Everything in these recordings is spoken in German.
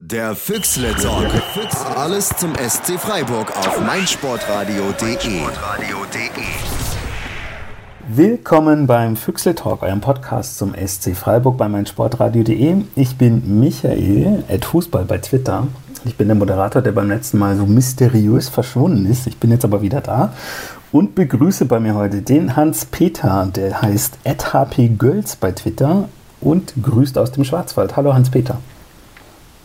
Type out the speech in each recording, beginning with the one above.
Der Füchsle Talk. Alles zum SC Freiburg auf meinsportradio.de. Willkommen beim Füchsle Talk, eurem Podcast zum SC Freiburg bei meinsportradio.de. Ich bin Michael, at Fußball bei Twitter. Ich bin der Moderator, der beim letzten Mal so mysteriös verschwunden ist. Ich bin jetzt aber wieder da und begrüße bei mir heute den Hans-Peter, der heißt @hpgölz bei Twitter und grüßt aus dem Schwarzwald. Hallo Hans-Peter.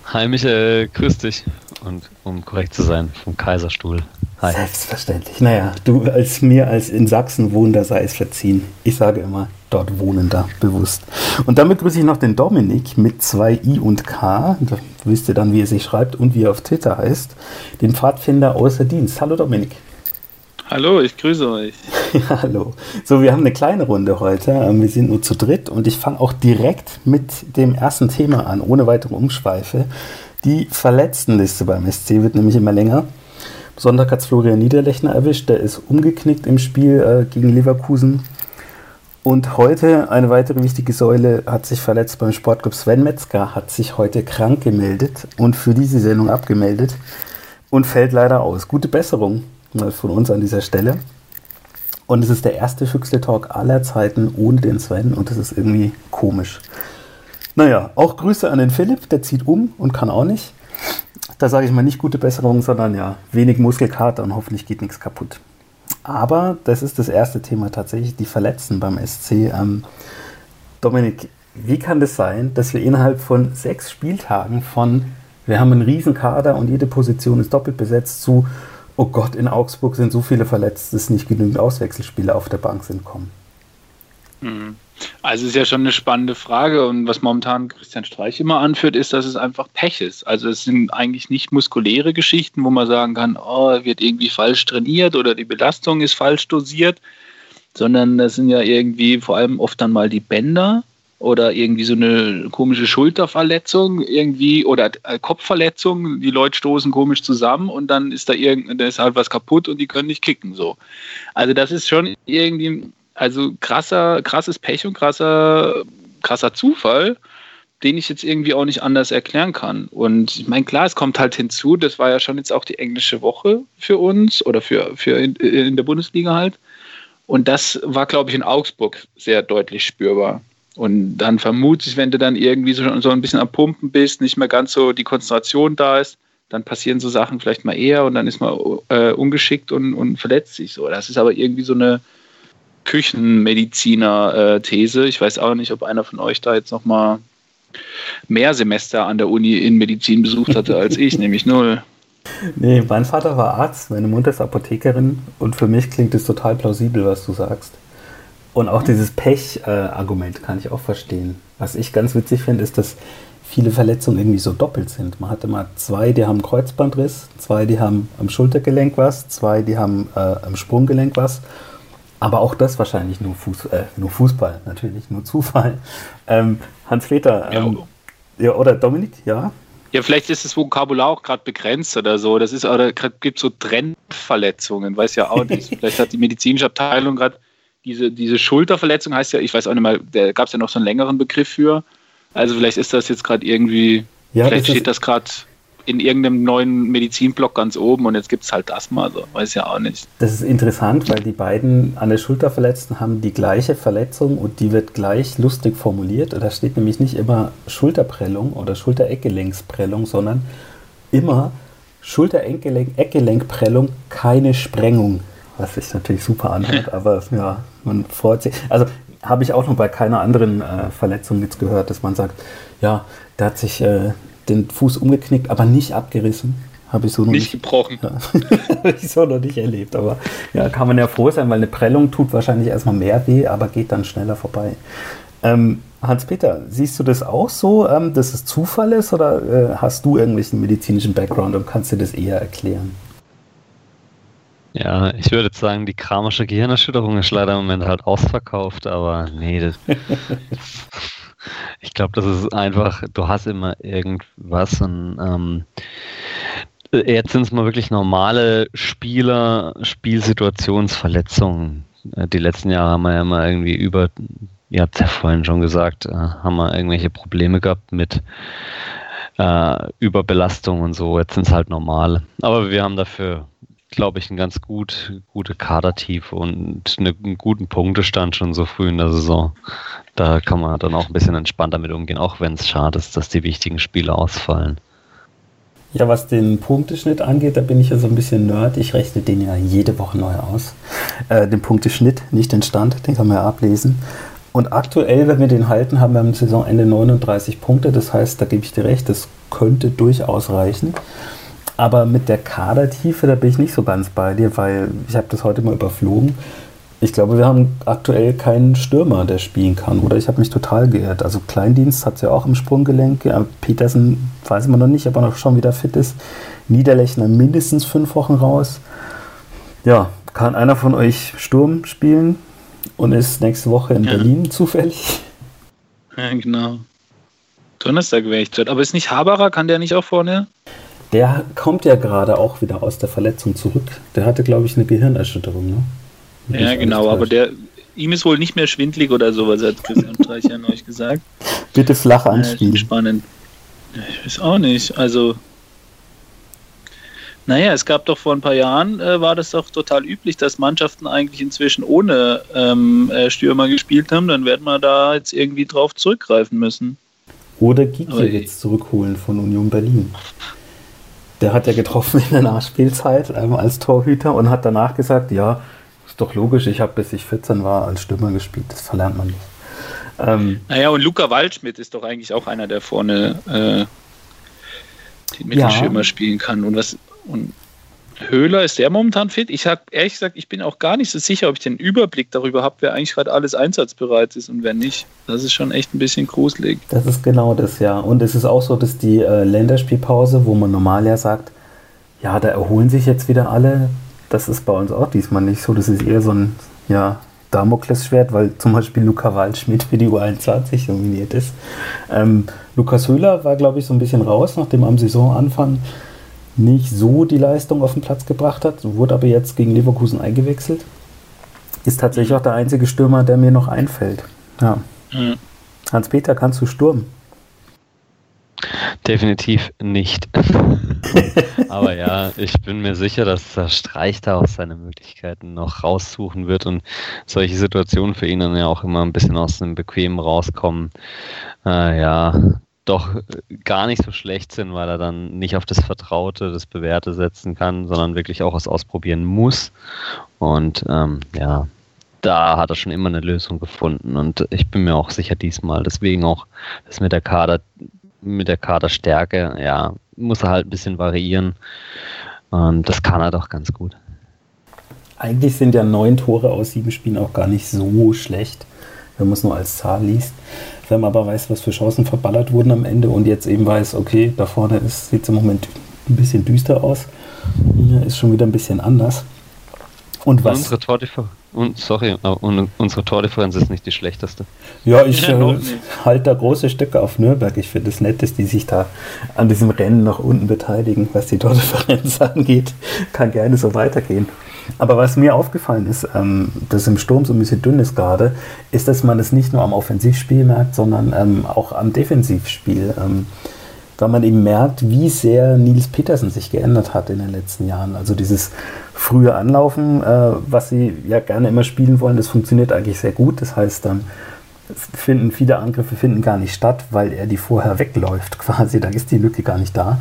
Hi Michael, grüß dich. Und um korrekt zu sein, vom Kaiserstuhl. Hi. Selbstverständlich. Naja, du als mir als in Sachsen wohnender sei es verziehen. Ich sage immer, dort wohnender, bewusst. Und damit grüße ich noch den Dominik mit zwei I und K. Da wisst ihr dann, wie er sich schreibt und wie er auf Twitter heißt. Den Pfadfinder außer Dienst. Hallo Dominik. Hallo, ich grüße euch. Hallo. So, wir haben eine kleine Runde heute. Ähm, wir sind nur zu dritt und ich fange auch direkt mit dem ersten Thema an, ohne weitere Umschweife. Die Verletztenliste beim SC wird nämlich immer länger. Sonntag hat Florian Niederlechner erwischt, der ist umgeknickt im Spiel äh, gegen Leverkusen. Und heute eine weitere wichtige Säule hat sich verletzt beim Sportclub Sven Metzger, hat sich heute krank gemeldet und für diese Sendung abgemeldet und fällt leider aus. Gute Besserung von uns an dieser Stelle. Und es ist der erste Füchsle-Talk aller Zeiten ohne den Sven und das ist irgendwie komisch. Naja, auch Grüße an den Philipp, der zieht um und kann auch nicht. Da sage ich mal nicht gute Besserung, sondern ja, wenig Muskelkater und hoffentlich geht nichts kaputt. Aber das ist das erste Thema tatsächlich, die Verletzten beim SC. Ähm, Dominik, wie kann das sein, dass wir innerhalb von sechs Spieltagen von, wir haben einen riesen Kader und jede Position ist doppelt besetzt, zu oh Gott, in Augsburg sind so viele verletzt, dass nicht genügend Auswechselspieler auf der Bank sind kommen? Mhm. Also ist ja schon eine spannende Frage und was momentan Christian Streich immer anführt, ist, dass es einfach Pech ist. Also es sind eigentlich nicht muskuläre Geschichten, wo man sagen kann, oh, wird irgendwie falsch trainiert oder die Belastung ist falsch dosiert, sondern das sind ja irgendwie vor allem oft dann mal die Bänder, oder irgendwie so eine komische Schulterverletzung irgendwie oder äh, Kopfverletzung. Die Leute stoßen komisch zusammen und dann ist da irgend, da ist halt was kaputt und die können nicht kicken. So. Also das ist schon irgendwie, also krasser, krasses Pech und krasser, krasser Zufall, den ich jetzt irgendwie auch nicht anders erklären kann. Und ich meine, klar, es kommt halt hinzu, das war ja schon jetzt auch die englische Woche für uns oder für, für in, in der Bundesliga halt. Und das war, glaube ich, in Augsburg sehr deutlich spürbar. Und dann vermute ich, wenn du dann irgendwie so, so ein bisschen am Pumpen bist, nicht mehr ganz so die Konzentration da ist, dann passieren so Sachen vielleicht mal eher und dann ist man äh, ungeschickt und, und verletzt sich so. Das ist aber irgendwie so eine Küchenmediziner-These. Ich weiß auch nicht, ob einer von euch da jetzt noch mal mehr Semester an der Uni in Medizin besucht hatte als ich, nämlich null. Nee, mein Vater war Arzt, meine Mutter ist Apothekerin und für mich klingt es total plausibel, was du sagst. Und auch dieses Pech-Argument kann ich auch verstehen. Was ich ganz witzig finde, ist, dass viele Verletzungen irgendwie so doppelt sind. Man hat immer zwei, die haben Kreuzbandriss, zwei, die haben am Schultergelenk was, zwei, die haben äh, am Sprunggelenk was. Aber auch das wahrscheinlich nur, Fuß, äh, nur Fußball, natürlich, nur Zufall. Ähm, Hans-Peter, ähm, ja, ja, oder Dominik, ja? Ja, vielleicht ist das Vokabular auch gerade begrenzt oder so. Das ist, oder gibt so Trendverletzungen, weiß ja auch nicht. vielleicht hat die medizinische Abteilung gerade diese, diese Schulterverletzung heißt ja, ich weiß auch nicht mal, da gab es ja noch so einen längeren Begriff für. Also vielleicht ist das jetzt gerade irgendwie, ja, vielleicht steht das gerade in irgendeinem neuen Medizinblock ganz oben und jetzt gibt es halt das mal so, weiß ja auch nicht. Das ist interessant, weil die beiden an der Schulter Verletzten haben die gleiche Verletzung und die wird gleich lustig formuliert. Da steht nämlich nicht immer Schulterprellung oder Schulter-Eckgelenksprellung, sondern immer Schulter-Eckgelenkprellung, keine Sprengung was sich natürlich super anhört, aber ja, man freut sich. Also habe ich auch noch bei keiner anderen äh, Verletzung jetzt gehört, dass man sagt, ja, der hat sich äh, den Fuß umgeknickt, aber nicht abgerissen. Habe ich so noch nicht, nicht gebrochen. Ja, habe ich so noch nicht erlebt. Aber ja, kann man ja froh sein, weil eine Prellung tut wahrscheinlich erstmal mehr weh, aber geht dann schneller vorbei. Ähm, Hans-Peter, siehst du das auch so, ähm, dass es Zufall ist oder äh, hast du irgendwelchen medizinischen Background und kannst dir das eher erklären? Ja, ich würde sagen, die kramische Gehirnerschütterung ist leider im Moment halt ausverkauft, aber nee, das, ich glaube, das ist einfach, du hast immer irgendwas und ähm, jetzt sind es mal wirklich normale Spieler, Spielsituationsverletzungen. Äh, die letzten Jahre haben wir ja immer irgendwie über, ihr habt es ja vorhin schon gesagt, äh, haben wir irgendwelche Probleme gehabt mit äh, Überbelastung und so. Jetzt sind es halt normal. Aber wir haben dafür, glaube ich, ein ganz gut, gute Kadertiefe und eine, einen guten Punktestand schon so früh in der Saison. Da kann man dann auch ein bisschen entspannter mit umgehen, auch wenn es schade ist, dass die wichtigen Spiele ausfallen. Ja, was den Punkteschnitt angeht, da bin ich ja so ein bisschen Nerd. Ich rechne den ja jede Woche neu aus. Äh, den Punkteschnitt, nicht den Stand, den kann man ja ablesen. Und aktuell, wenn wir den halten, haben wir am Saisonende 39 Punkte. Das heißt, da gebe ich dir recht, das könnte durchaus reichen. Aber mit der Kadertiefe, da bin ich nicht so ganz bei dir, weil ich habe das heute mal überflogen. Ich glaube, wir haben aktuell keinen Stürmer, der spielen kann. Oder ich habe mich total geirrt. Also Kleindienst hat es ja auch im Sprunggelenk. Ja, Petersen weiß man noch nicht, ob er noch schon wieder fit ist. Niederlechner mindestens fünf Wochen raus. Ja, kann einer von euch Sturm spielen und ist nächste Woche in ja. Berlin zufällig? Ja, genau. Donnerstag wäre ich dort. Aber ist nicht Haberer, kann der nicht auch vorne? Der kommt ja gerade auch wieder aus der Verletzung zurück. Der hatte, glaube ich, eine Gehirnerschütterung, ne? Ja, genau, aber der, ihm ist wohl nicht mehr schwindlig oder sowas, hat Christian Streich ja neulich gesagt. Bitte flach anspielen. Ja, spannend. Ich weiß auch nicht. Also, naja, es gab doch vor ein paar Jahren, äh, war das doch total üblich, dass Mannschaften eigentlich inzwischen ohne ähm, äh, Stürmer gespielt haben. Dann werden wir da jetzt irgendwie drauf zurückgreifen müssen. Oder Gikiewicz zurückholen von Union Berlin. Der hat ja getroffen in der Nachspielzeit ähm, als Torhüter und hat danach gesagt, ja, ist doch logisch, ich habe bis ich 14 war als Stürmer gespielt, das verlernt man nicht. Ähm, naja, und Luca Waldschmidt ist doch eigentlich auch einer, der vorne äh, den Mittelschirmer ja. spielen kann. Und was und Höhler, ist der momentan fit? Ich habe ehrlich gesagt, ich bin auch gar nicht so sicher, ob ich den Überblick darüber habe, wer eigentlich gerade alles einsatzbereit ist und wer nicht. Das ist schon echt ein bisschen gruselig. Das ist genau das, ja. Und es ist auch so, dass die äh, Länderspielpause, wo man normal ja sagt, ja, da erholen sich jetzt wieder alle, das ist bei uns auch diesmal nicht so. Das ist eher so ein ja, Damoklesschwert, weil zum Beispiel Luca Waldschmidt für die U21 nominiert ist. Ähm, Lukas Höhler war, glaube ich, so ein bisschen raus, nachdem am Saisonanfang nicht so die Leistung auf den Platz gebracht hat, wurde aber jetzt gegen Leverkusen eingewechselt. Ist tatsächlich auch der einzige Stürmer, der mir noch einfällt. Ja. Mhm. Hans-Peter, kannst du Sturm? Definitiv nicht. Aber ja, ich bin mir sicher, dass der Streich da auch seine Möglichkeiten noch raussuchen wird und solche Situationen für ihn dann ja auch immer ein bisschen aus dem Bequemen rauskommen. Äh, ja, doch gar nicht so schlecht sind, weil er dann nicht auf das Vertraute, das Bewährte setzen kann, sondern wirklich auch was ausprobieren muss. Und ähm, ja, da hat er schon immer eine Lösung gefunden und ich bin mir auch sicher diesmal. Deswegen auch das mit der Kader mit der Kaderstärke, ja, muss er halt ein bisschen variieren. Und das kann er doch ganz gut. Eigentlich sind ja neun Tore aus sieben Spielen auch gar nicht so schlecht, wenn man es nur als Zahl liest. Wenn man aber weiß, was für Chancen verballert wurden am Ende und jetzt eben weiß, okay, da vorne sieht es im Moment ein bisschen düster aus, ist schon wieder ein bisschen anders. Und was? Unsere und sorry, und unsere Tordifferenz ist nicht die schlechteste. Ja, ich äh, halte da große Stücke auf Nürnberg. Ich finde es nett, dass die sich da an diesem Rennen nach unten beteiligen, was die Tordifferenz angeht. Kann gerne so weitergehen. Aber was mir aufgefallen ist, ähm, dass im Sturm so ein bisschen dünn ist gerade, ist, dass man es nicht nur am Offensivspiel merkt, sondern ähm, auch am Defensivspiel. Ähm, weil man eben merkt, wie sehr Nils Petersen sich geändert hat in den letzten Jahren. Also dieses frühe Anlaufen, äh, was sie ja gerne immer spielen wollen, das funktioniert eigentlich sehr gut. Das heißt, dann finden viele Angriffe finden gar nicht statt, weil er die vorher wegläuft quasi. Da ist die Lücke gar nicht da.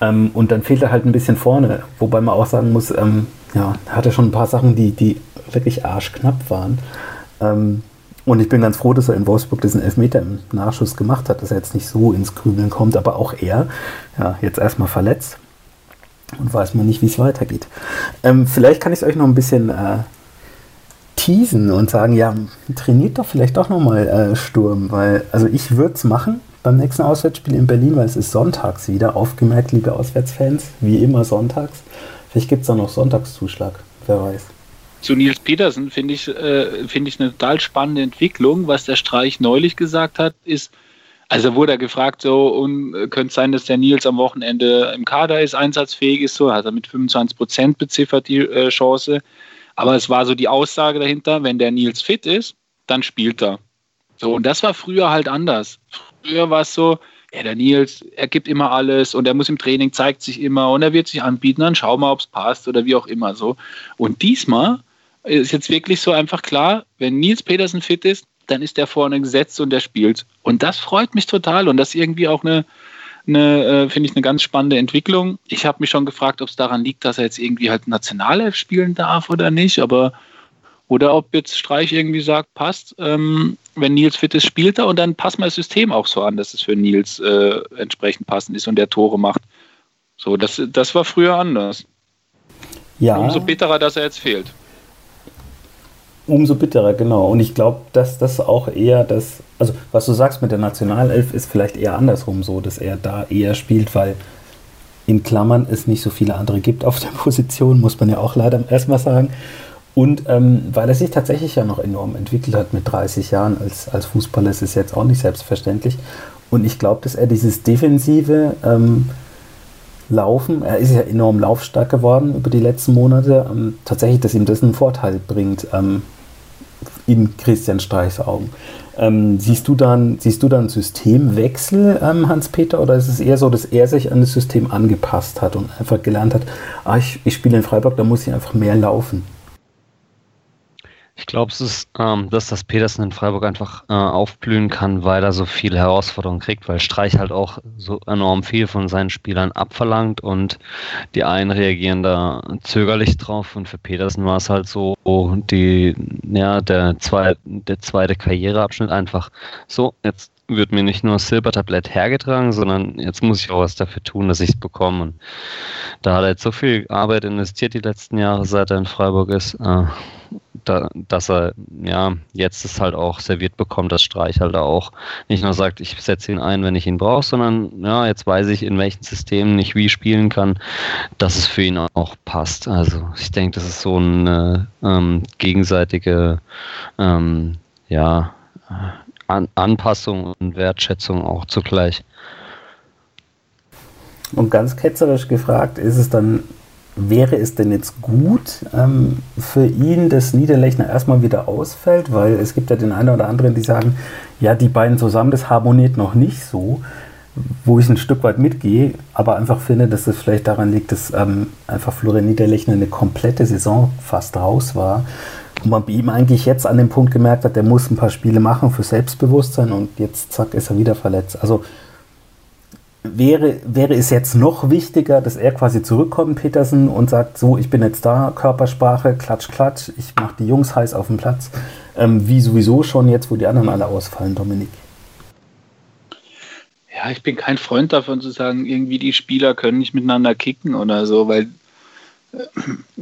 Ähm, und dann fehlt er halt ein bisschen vorne. Wobei man auch sagen muss, ähm, ja, hatte schon ein paar Sachen, die, die wirklich arschknapp waren. Ähm, und ich bin ganz froh, dass er in Wolfsburg diesen Elfmeter im Nachschuss gemacht hat, dass er jetzt nicht so ins Grübeln kommt, aber auch er, ja, jetzt erstmal verletzt und weiß man nicht, wie es weitergeht. Ähm, vielleicht kann ich es euch noch ein bisschen äh, teasen und sagen, ja, trainiert doch vielleicht doch nochmal äh, Sturm, weil, also ich würde es machen beim nächsten Auswärtsspiel in Berlin, weil es ist sonntags wieder, aufgemerkt, liebe Auswärtsfans, wie immer sonntags. Vielleicht gibt es da noch Sonntagszuschlag, wer weiß zu Nils Petersen finde ich, äh, finde ich eine total spannende Entwicklung. Was der Streich neulich gesagt hat, ist, also wurde er gefragt, so, und äh, könnte sein, dass der Nils am Wochenende im Kader ist, einsatzfähig ist, so, hat er mit 25 Prozent beziffert die äh, Chance. Aber es war so die Aussage dahinter, wenn der Nils fit ist, dann spielt er. So, und das war früher halt anders. Früher war es so, ja, der Nils, er gibt immer alles und er muss im Training, zeigt sich immer und er wird sich anbieten, dann schau mal, ob es passt oder wie auch immer so. Und diesmal ist jetzt wirklich so einfach klar, wenn Nils Petersen fit ist, dann ist der vorne gesetzt und der spielt. Und das freut mich total und das ist irgendwie auch eine, eine äh, finde ich, eine ganz spannende Entwicklung. Ich habe mich schon gefragt, ob es daran liegt, dass er jetzt irgendwie halt Nationalelf spielen darf oder nicht, aber oder ob jetzt Streich irgendwie sagt, passt, ähm, wenn Nils fit ist, spielt er und dann passt mal das System auch so an, dass es für Nils äh, entsprechend passend ist und der Tore macht. So, das, das war früher anders. Ja. Umso bitterer, dass er jetzt fehlt. Umso bitterer, genau. Und ich glaube, dass das auch eher das, also was du sagst mit der Nationalelf, ist vielleicht eher andersrum so, dass er da eher spielt, weil in Klammern es nicht so viele andere gibt auf der Position, muss man ja auch leider erstmal sagen. Und ähm, weil er sich tatsächlich ja noch enorm entwickelt hat mit 30 Jahren als, als Fußballer, ist es jetzt auch nicht selbstverständlich. Und ich glaube, dass er dieses defensive ähm, Laufen, er ist ja enorm laufstark geworden über die letzten Monate, ähm, tatsächlich, dass ihm das einen Vorteil bringt ähm, in Christian Streichs Augen. Ähm, siehst, du dann, siehst du dann Systemwechsel, ähm, Hans-Peter, oder ist es eher so, dass er sich an das System angepasst hat und einfach gelernt hat, ah, ich, ich spiele in Freiburg, da muss ich einfach mehr laufen? Ich glaube, es ist, ähm, dass das Petersen in Freiburg einfach äh, aufblühen kann, weil er so viele Herausforderungen kriegt, weil Streich halt auch so enorm viel von seinen Spielern abverlangt und die einen reagieren da zögerlich drauf und für Petersen war es halt so die, ja, der, zwei, der zweite Karriereabschnitt einfach so, jetzt wird mir nicht nur das Silbertablett hergetragen, sondern jetzt muss ich auch was dafür tun, dass ich es bekomme. Und da hat er jetzt so viel Arbeit investiert die letzten Jahre, seit er in Freiburg ist. Äh, da, dass er ja jetzt es halt auch serviert bekommt, dass Streich halt auch nicht nur sagt, ich setze ihn ein, wenn ich ihn brauche, sondern ja, jetzt weiß ich, in welchen Systemen ich wie spielen kann, dass es für ihn auch passt. Also ich denke, das ist so eine ähm, gegenseitige ähm, ja, An Anpassung und Wertschätzung auch zugleich. Und ganz ketzerisch gefragt, ist es dann wäre es denn jetzt gut ähm, für ihn, dass Niederlechner erstmal wieder ausfällt? Weil es gibt ja den einen oder anderen, die sagen, ja, die beiden zusammen, das harmoniert noch nicht so, wo ich ein Stück weit mitgehe, aber einfach finde, dass es vielleicht daran liegt, dass ähm, einfach Florian Niederlechner eine komplette Saison fast raus war. Und man bei ihm eigentlich jetzt an dem Punkt gemerkt hat, der muss ein paar Spiele machen für Selbstbewusstsein und jetzt zack ist er wieder verletzt. Also wäre, wäre es jetzt noch wichtiger, dass er quasi zurückkommt, Petersen, und sagt, so, ich bin jetzt da, Körpersprache, klatsch, klatsch, ich mache die Jungs heiß auf dem Platz, ähm, wie sowieso schon jetzt, wo die anderen alle ausfallen, Dominik. Ja, ich bin kein Freund davon zu sagen, irgendwie die Spieler können nicht miteinander kicken oder so, weil äh,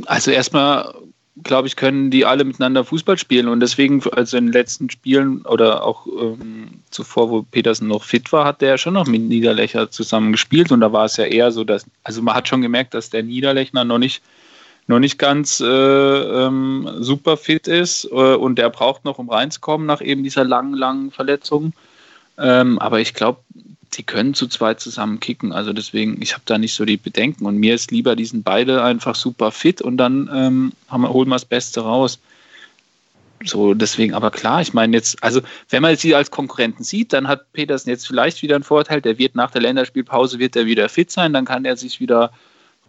also erstmal glaube ich, können die alle miteinander Fußball spielen. Und deswegen, also in den letzten Spielen oder auch ähm, zuvor, wo Petersen noch fit war, hat der ja schon noch mit Niederlechner zusammen gespielt. Und da war es ja eher so, dass, also man hat schon gemerkt, dass der Niederlechner noch nicht, noch nicht ganz äh, ähm, super fit ist äh, und der braucht noch, um reinzukommen nach eben dieser langen, langen Verletzung. Ähm, aber ich glaube, sie können zu zweit zusammen kicken. Also deswegen, ich habe da nicht so die Bedenken. Und mir ist lieber, die sind beide einfach super fit und dann ähm, haben, holen wir das Beste raus. So, deswegen, aber klar, ich meine jetzt, also wenn man sie als Konkurrenten sieht, dann hat Petersen jetzt vielleicht wieder einen Vorteil, der wird nach der Länderspielpause wird er wieder fit sein, dann kann er sich wieder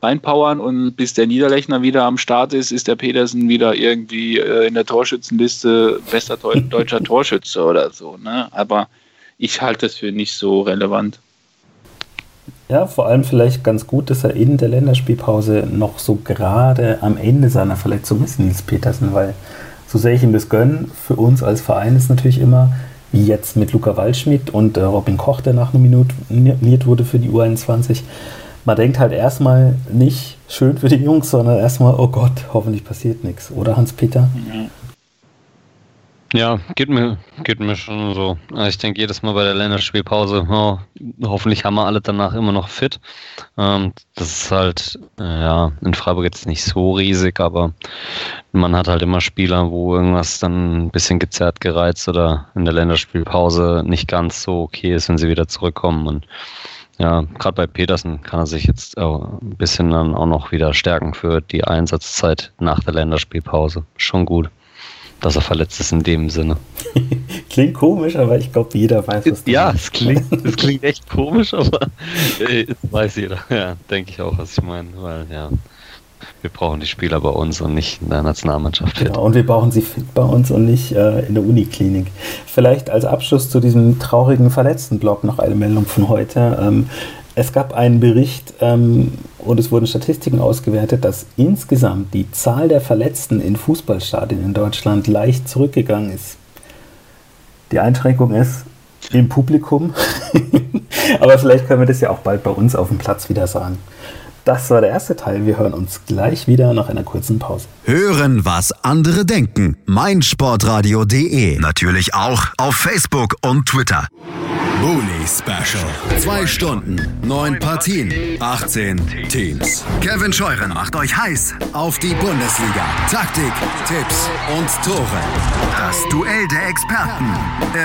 reinpowern und bis der Niederlechner wieder am Start ist, ist der Petersen wieder irgendwie äh, in der Torschützenliste bester deutscher Torschütze oder so. Ne? Aber ich halte es für nicht so relevant. Ja, vor allem vielleicht ganz gut, dass er in der Länderspielpause noch so gerade am Ende seiner Verletzung ist, Nils Petersen, weil so sehr ich ihm das gönne, für uns als Verein ist natürlich immer, wie jetzt mit Luca Waldschmidt und äh, Robin Koch, der nach einer Minute nominiert wurde für die U21. Man denkt halt erstmal nicht schön für die Jungs, sondern erstmal, oh Gott, hoffentlich passiert nichts. Oder Hans-Peter? Ja. Ja, geht mir, geht mir schon so. Also ich denke jedes Mal bei der Länderspielpause, oh, hoffentlich haben wir alle danach immer noch fit. Ähm, das ist halt, äh, ja, in Freiburg jetzt nicht so riesig, aber man hat halt immer Spieler, wo irgendwas dann ein bisschen gezerrt, gereizt oder in der Länderspielpause nicht ganz so okay ist, wenn sie wieder zurückkommen. Und ja, gerade bei Petersen kann er sich jetzt ein bisschen dann auch noch wieder stärken für die Einsatzzeit nach der Länderspielpause. Schon gut. Dass er verletzt ist in dem Sinne. klingt komisch, aber ich glaube, jeder weiß es. Ja, es klingt, es klingt echt komisch, aber äh, weiß jeder. Ja, denke ich auch, was ich meine. Weil, ja, wir brauchen die Spieler bei uns und nicht in der Nationalmannschaft. Fit. Ja, und wir brauchen sie fit bei uns und nicht äh, in der Uniklinik. Vielleicht als Abschluss zu diesem traurigen Verletzten-Blog noch eine Meldung von heute. Ähm, es gab einen Bericht ähm, und es wurden Statistiken ausgewertet, dass insgesamt die Zahl der Verletzten in Fußballstadien in Deutschland leicht zurückgegangen ist. Die Einschränkung ist im Publikum, aber vielleicht können wir das ja auch bald bei uns auf dem Platz wieder sagen. Das war der erste Teil. Wir hören uns gleich wieder nach einer kurzen Pause. Hören, was andere denken. meinsportradio.de. Natürlich auch auf Facebook und Twitter. Bully Special. Zwei Stunden, neun Partien, 18 Teams. Kevin Scheuren macht euch heiß auf die Bundesliga. Taktik, Tipps und Tore. Das Duell der Experten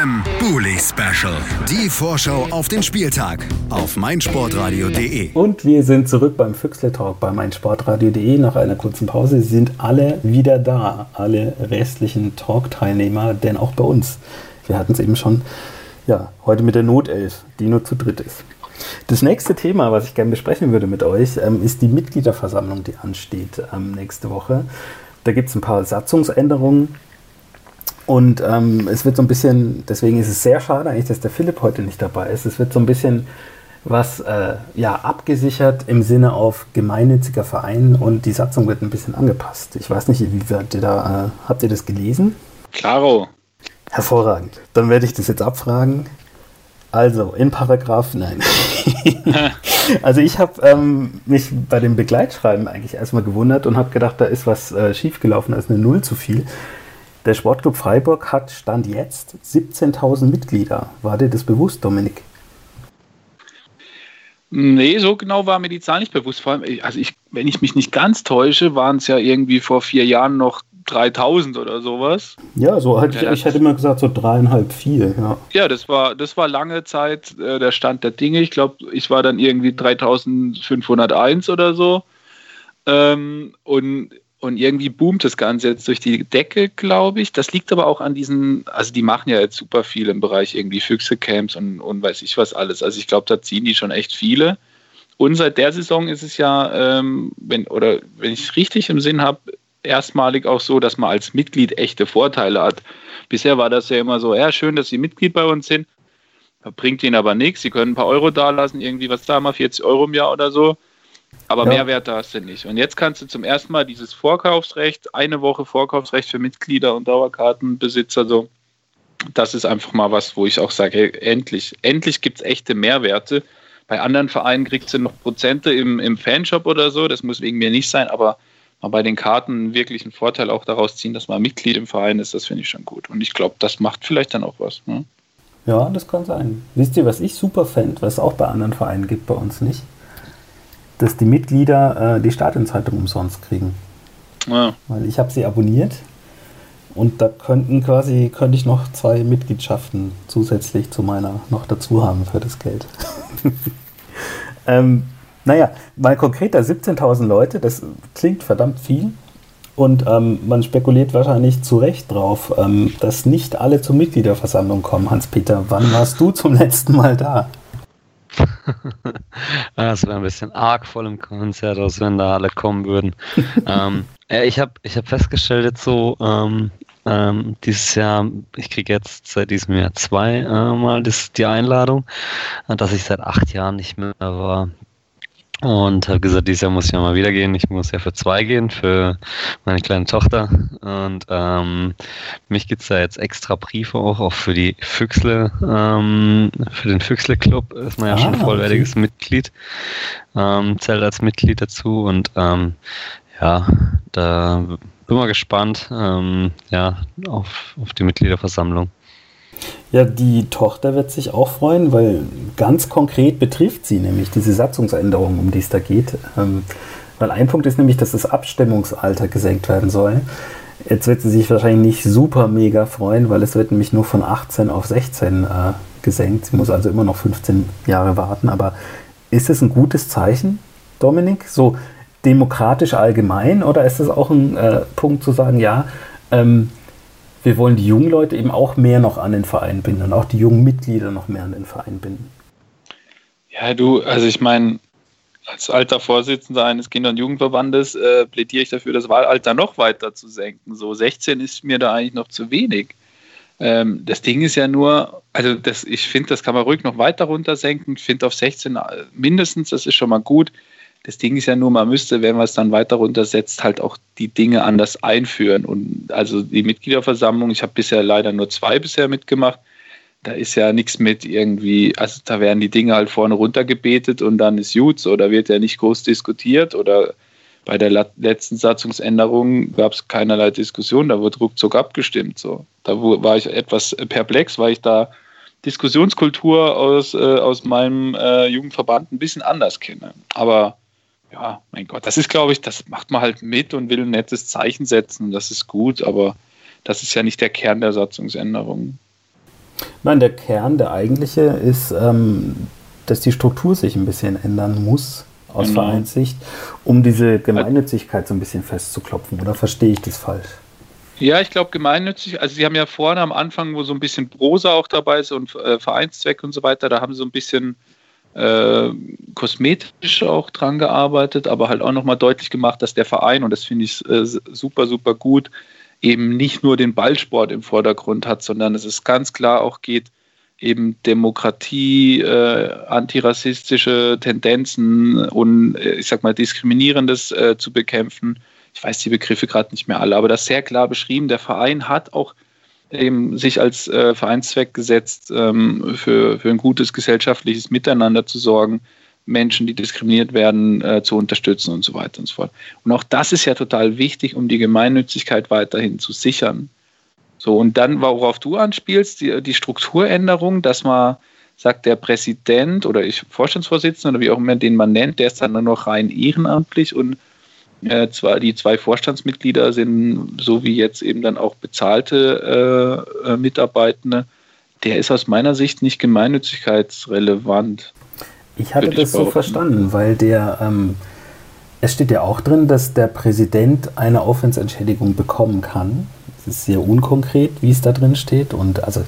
im Bully Special. Die Vorschau auf den Spieltag auf meinsportradio.de. Und wir sind zurück beim Füchsle Talk bei meinsportradio.de. Nach einer kurzen Pause sind alle wieder da. Alle restlichen Talk-Teilnehmer, denn auch bei uns. Wir hatten es eben schon ja, heute mit der Notelf, die nur zu dritt ist. Das nächste Thema, was ich gerne besprechen würde mit euch, ähm, ist die Mitgliederversammlung, die ansteht ähm, nächste Woche. Da gibt es ein paar Satzungsänderungen. Und ähm, es wird so ein bisschen, deswegen ist es sehr schade eigentlich, dass der Philipp heute nicht dabei ist. Es wird so ein bisschen was äh, ja, abgesichert im Sinne auf gemeinnütziger Verein und die Satzung wird ein bisschen angepasst. Ich weiß nicht, wie habt ihr da, äh, habt ihr das gelesen? Klaro. Hervorragend. Dann werde ich das jetzt abfragen. Also, in Paragraph, nein. also ich habe ähm, mich bei dem Begleitschreiben eigentlich erstmal gewundert und habe gedacht, da ist was äh, schiefgelaufen, da ist eine Null zu viel. Der Sportclub Freiburg hat Stand jetzt 17.000 Mitglieder. War dir das bewusst, Dominik? Nee, so genau war mir die Zahl nicht bewusst. Vor allem, also ich, wenn ich mich nicht ganz täusche, waren es ja irgendwie vor vier Jahren noch 3000 oder sowas. Ja, so hätte ich, ich hätte immer gesagt so dreieinhalb, vier, ja. Ja, das war, das war lange Zeit äh, der Stand der Dinge. Ich glaube, ich war dann irgendwie 3501 oder so. Ähm, und, und irgendwie boomt das Ganze jetzt durch die Decke, glaube ich. Das liegt aber auch an diesen, also die machen ja jetzt super viel im Bereich irgendwie Füchse-Camps und, und weiß ich was alles. Also ich glaube, da ziehen die schon echt viele. Und seit der Saison ist es ja, ähm, wenn, oder wenn ich es richtig im Sinn habe, erstmalig auch so, dass man als Mitglied echte Vorteile hat. Bisher war das ja immer so, ja, schön, dass Sie Mitglied bei uns sind, bringt Ihnen aber nichts. Sie können ein paar Euro dalassen, irgendwie was da mal, 40 Euro im Jahr oder so. Aber ja. Mehrwert hast du nicht. Und jetzt kannst du zum ersten Mal dieses Vorkaufsrecht, eine Woche Vorkaufsrecht für Mitglieder und Dauerkartenbesitzer, so. Das ist einfach mal was, wo ich auch sage, endlich, endlich gibt es echte Mehrwerte. Bei anderen Vereinen kriegst du noch Prozente im, im Fanshop oder so, das muss wegen mir nicht sein, aber mal bei den Karten wirklich einen Vorteil auch daraus ziehen, dass man Mitglied im Verein ist, das finde ich schon gut. Und ich glaube, das macht vielleicht dann auch was. Ne? Ja, das kann sein. Wisst ihr, was ich super fände, was es auch bei anderen Vereinen gibt, bei uns nicht? Dass die Mitglieder äh, die Stadionzeitung umsonst kriegen. Ja. Weil ich habe sie abonniert und da könnten quasi, könnte ich noch zwei Mitgliedschaften zusätzlich zu meiner noch dazu haben für das Geld. ähm, naja, mal konkreter, 17.000 Leute, das klingt verdammt viel. Und ähm, man spekuliert wahrscheinlich zu Recht drauf, ähm, dass nicht alle zur Mitgliederversammlung kommen. Hans-Peter, wann warst du zum letzten Mal da? das wäre ein bisschen arg voll im Konzert, als wenn da alle kommen würden. ähm, ja, ich habe ich hab festgestellt jetzt so, ähm, ähm, dieses Jahr, ich kriege jetzt seit diesem Jahr zweimal äh, die Einladung, dass ich seit acht Jahren nicht mehr war. Und habe gesagt, dieses Jahr muss ich ja mal wieder gehen. Ich muss ja für zwei gehen, für meine kleine Tochter. Und ähm, mich gibt's da jetzt extra Briefe auch, auch für die Füchsle, ähm, für den Füchsle-Club ist man ja ah, schon vollwertiges okay. Mitglied, ähm, zählt als Mitglied dazu. Und ähm, ja, da bin mal gespannt ähm, ja, auf, auf die Mitgliederversammlung. Ja, die Tochter wird sich auch freuen, weil ganz konkret betrifft sie nämlich diese Satzungsänderung, um die es da geht. Ähm, weil ein Punkt ist nämlich, dass das Abstimmungsalter gesenkt werden soll. Jetzt wird sie sich wahrscheinlich nicht super mega freuen, weil es wird nämlich nur von 18 auf 16 äh, gesenkt. Sie muss also immer noch 15 Jahre warten. Aber ist es ein gutes Zeichen, Dominik? So demokratisch allgemein oder ist es auch ein äh, Punkt zu sagen, ja, ähm, wir wollen die jungen Leute eben auch mehr noch an den Verein binden und auch die jungen Mitglieder noch mehr an den Verein binden. Ja, du, also ich meine, als alter Vorsitzender eines Kinder- und Jugendverbandes äh, plädiere ich dafür, das Wahlalter noch weiter zu senken. So 16 ist mir da eigentlich noch zu wenig. Ähm, das Ding ist ja nur, also das, ich finde, das kann man ruhig noch weiter runter senken. Ich finde auf 16 äh, mindestens, das ist schon mal gut. Das Ding ist ja nur, man müsste, wenn man es dann weiter runtersetzt, halt auch die Dinge anders einführen. Und also die Mitgliederversammlung, ich habe bisher leider nur zwei bisher mitgemacht. Da ist ja nichts mit irgendwie, also da werden die Dinge halt vorne runtergebetet und dann ist gut, oder wird ja nicht groß diskutiert oder bei der letzten Satzungsänderung gab es keinerlei Diskussion, da wurde ruckzuck abgestimmt. So. Da war ich etwas perplex, weil ich da Diskussionskultur aus, äh, aus meinem äh, Jugendverband ein bisschen anders kenne. Aber ja, mein Gott, das ist, glaube ich, das macht man halt mit und will ein nettes Zeichen setzen. Das ist gut, aber das ist ja nicht der Kern der Satzungsänderung. Nein, der Kern, der eigentliche, ist, ähm, dass die Struktur sich ein bisschen ändern muss aus genau. Vereinssicht, um diese Gemeinnützigkeit so ein bisschen festzuklopfen. Oder verstehe ich das falsch? Ja, ich glaube gemeinnützig, also Sie haben ja vorne am Anfang, wo so ein bisschen Prosa auch dabei ist und äh, Vereinszweck und so weiter, da haben Sie so ein bisschen äh, kosmetisch auch dran gearbeitet, aber halt auch nochmal deutlich gemacht, dass der Verein, und das finde ich äh, super, super gut, eben nicht nur den Ballsport im Vordergrund hat, sondern dass es ganz klar auch geht, eben Demokratie, äh, antirassistische Tendenzen und äh, ich sag mal diskriminierendes äh, zu bekämpfen. Ich weiß die Begriffe gerade nicht mehr alle, aber das sehr klar beschrieben. Der Verein hat auch eben sich als äh, Vereinszweck gesetzt, ähm, für, für ein gutes gesellschaftliches Miteinander zu sorgen, Menschen, die diskriminiert werden, äh, zu unterstützen und so weiter und so fort. Und auch das ist ja total wichtig, um die Gemeinnützigkeit weiterhin zu sichern. So, und dann, worauf du anspielst, die, die Strukturänderung, dass man sagt, der Präsident oder ich Vorstandsvorsitzender oder wie auch immer den man nennt, der ist dann nur noch rein ehrenamtlich und äh, zwar die zwei Vorstandsmitglieder sind so wie jetzt eben dann auch bezahlte äh, äh, Mitarbeitende. Der ist aus meiner Sicht nicht gemeinnützigkeitsrelevant. Ich hatte das so verstanden, weil der, ähm, es steht ja auch drin, dass der Präsident eine Aufwandsentschädigung bekommen kann. Es ist sehr unkonkret, wie es da drin steht. Und also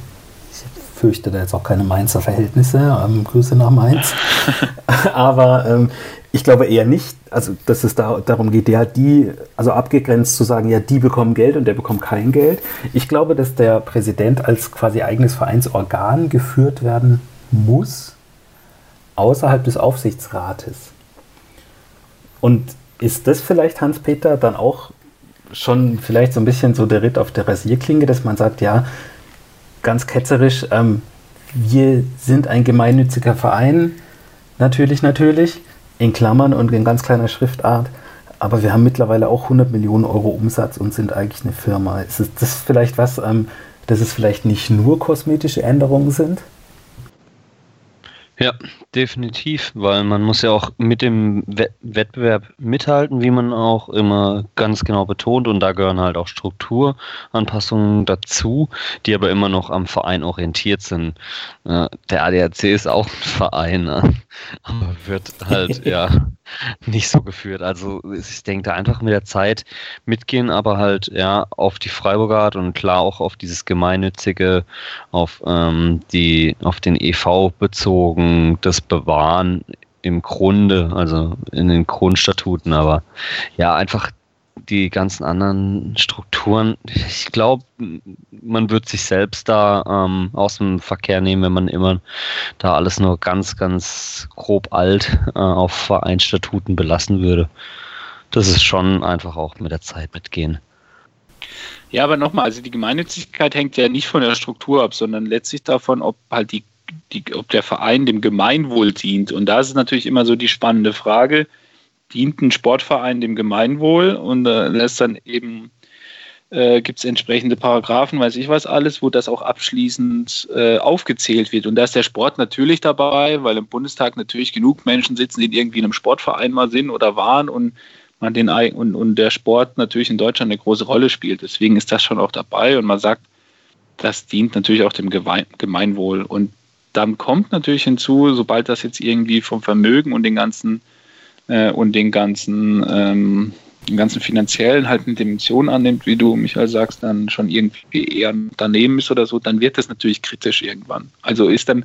ich fürchte da jetzt auch keine Mainzer Verhältnisse. Ähm, Grüße nach Mainz. Aber ähm, ich glaube eher nicht, also dass es da, darum geht, ja, die, also abgegrenzt zu sagen, ja, die bekommen Geld und der bekommt kein Geld. Ich glaube, dass der Präsident als quasi eigenes Vereinsorgan geführt werden muss, außerhalb des Aufsichtsrates. Und ist das vielleicht, Hans-Peter, dann auch schon vielleicht so ein bisschen so der Ritt auf der Rasierklinge, dass man sagt, ja, ganz ketzerisch, ähm, wir sind ein gemeinnütziger Verein, natürlich, natürlich, in Klammern und in ganz kleiner Schriftart. Aber wir haben mittlerweile auch 100 Millionen Euro Umsatz und sind eigentlich eine Firma. Ist das vielleicht was, ähm, dass es vielleicht nicht nur kosmetische Änderungen sind? Ja, definitiv, weil man muss ja auch mit dem Wettbewerb mithalten, wie man auch immer ganz genau betont. Und da gehören halt auch Strukturanpassungen dazu, die aber immer noch am Verein orientiert sind. Der ADAC ist auch ein Verein, ne? aber wird halt ja nicht so geführt. Also ich denke da einfach mit der Zeit mitgehen, aber halt ja auf die Freiburger Art und klar auch auf dieses gemeinnützige, auf ähm, die, auf den EV bezogen, das Bewahren im Grunde, also in den Grundstatuten, aber ja, einfach die ganzen anderen Strukturen, ich glaube, man wird sich selbst da ähm, aus dem Verkehr nehmen, wenn man immer da alles nur ganz, ganz grob alt äh, auf Vereinsstatuten belassen würde. Das ist schon einfach auch mit der Zeit mitgehen. Ja, aber nochmal, also die Gemeinnützigkeit hängt ja nicht von der Struktur ab, sondern letztlich davon, ob halt die, die, ob der Verein dem Gemeinwohl dient. Und da ist es natürlich immer so die spannende Frage, dient ein Sportverein dem Gemeinwohl und äh, lässt dann eben äh, gibt es entsprechende Paragraphen, weiß ich was alles, wo das auch abschließend äh, aufgezählt wird. Und da ist der Sport natürlich dabei, weil im Bundestag natürlich genug Menschen sitzen, die irgendwie in einem Sportverein mal sind oder waren und man den und, und der Sport natürlich in Deutschland eine große Rolle spielt. Deswegen ist das schon auch dabei und man sagt, das dient natürlich auch dem Gemeinwohl. Und dann kommt natürlich hinzu, sobald das jetzt irgendwie vom Vermögen und den ganzen äh, und den ganzen ähm, ganzen finanziellen halt eine Dimension annimmt, wie du, Michael, sagst, dann schon irgendwie eher daneben ist oder so, dann wird das natürlich kritisch irgendwann. Also ist dann,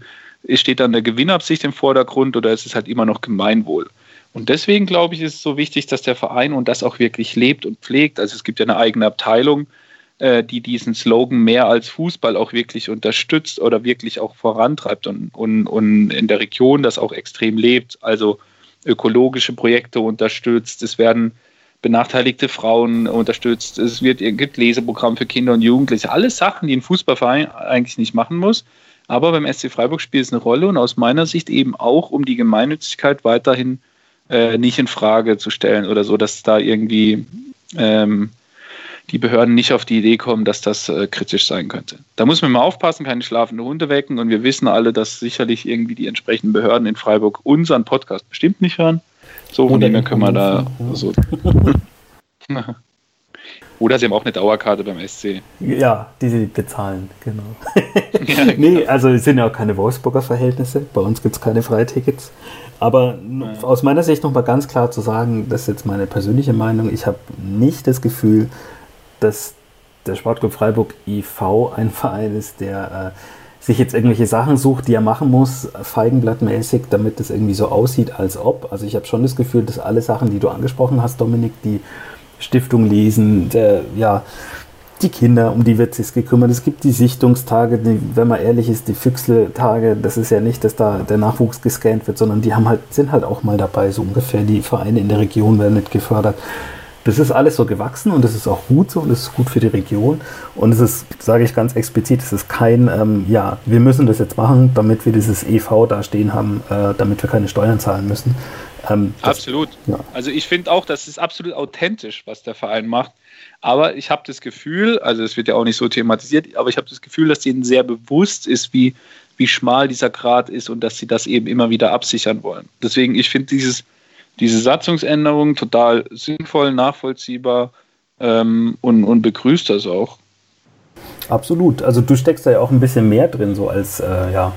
steht dann der Gewinnabsicht im Vordergrund oder ist es halt immer noch Gemeinwohl? Und deswegen glaube ich, ist es so wichtig, dass der Verein und das auch wirklich lebt und pflegt. Also es gibt ja eine eigene Abteilung, äh, die diesen Slogan mehr als Fußball auch wirklich unterstützt oder wirklich auch vorantreibt und, und, und in der Region das auch extrem lebt. Also ökologische Projekte unterstützt. Es werden benachteiligte Frauen unterstützt. Es wird, gibt Leseprogramm für Kinder und Jugendliche. Alles Sachen, die ein Fußballverein eigentlich nicht machen muss. Aber beim SC Freiburg spielt es eine Rolle und aus meiner Sicht eben auch, um die Gemeinnützigkeit weiterhin äh, nicht in Frage zu stellen oder so, dass da irgendwie ähm, die Behörden nicht auf die Idee kommen, dass das äh, kritisch sein könnte. Da muss man mal aufpassen, keine schlafende Hunde wecken und wir wissen alle, dass sicherlich irgendwie die entsprechenden Behörden in Freiburg unseren Podcast bestimmt nicht hören. So, von dem her können wir da so. Oder sie haben auch eine Dauerkarte beim SC. Ja, die sie bezahlen, genau. ja, nee, genau. also es sind ja auch keine Wolfsburger Verhältnisse. Bei uns gibt es keine Freitickets. Aber ja. aus meiner Sicht nochmal ganz klar zu sagen, das ist jetzt meine persönliche Meinung, ich habe nicht das Gefühl, dass der Sportclub Freiburg IV ein Verein ist, der äh, sich jetzt irgendwelche Sachen sucht, die er machen muss, feigenblattmäßig, damit es irgendwie so aussieht, als ob. Also ich habe schon das Gefühl, dass alle Sachen, die du angesprochen hast, Dominik, die Stiftung lesen, der, ja, die Kinder, um die wird sich gekümmert. Es gibt die Sichtungstage, die, wenn man ehrlich ist, die Füchsle-Tage, das ist ja nicht, dass da der Nachwuchs gescannt wird, sondern die haben halt, sind halt auch mal dabei, so ungefähr. Die Vereine in der Region werden nicht gefördert. Das ist alles so gewachsen und das ist auch gut so und das ist gut für die Region. Und es ist, sage ich ganz explizit, es ist kein, ähm, ja, wir müssen das jetzt machen, damit wir dieses EV da stehen haben, äh, damit wir keine Steuern zahlen müssen. Ähm, das, absolut. Ja. Also ich finde auch, das ist absolut authentisch, was der Verein macht. Aber ich habe das Gefühl, also es wird ja auch nicht so thematisiert, aber ich habe das Gefühl, dass ihnen sehr bewusst ist, wie, wie schmal dieser Grad ist und dass sie das eben immer wieder absichern wollen. Deswegen, ich finde dieses, diese Satzungsänderung total sinnvoll, nachvollziehbar ähm, und, und begrüßt das auch. Absolut. Also du steckst da ja auch ein bisschen mehr drin, so als äh, ja,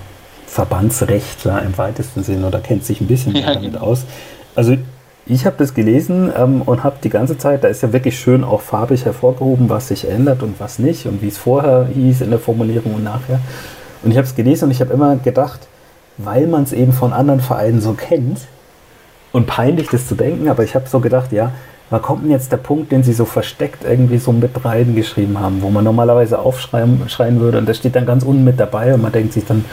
Verbandsrechtler im weitesten Sinn oder kennt sich ein bisschen mehr damit aus. Also ich habe das gelesen ähm, und habe die ganze Zeit, da ist ja wirklich schön auch farbig hervorgehoben, was sich ändert und was nicht und wie es vorher hieß in der Formulierung und nachher. Und ich habe es gelesen und ich habe immer gedacht, weil man es eben von anderen Vereinen so kennt und peinlich das zu denken, aber ich habe so gedacht, ja, wann kommt denn jetzt der Punkt, den sie so versteckt irgendwie so mit reingeschrieben haben, wo man normalerweise aufschreien schreien würde und der steht dann ganz unten mit dabei und man denkt sich dann,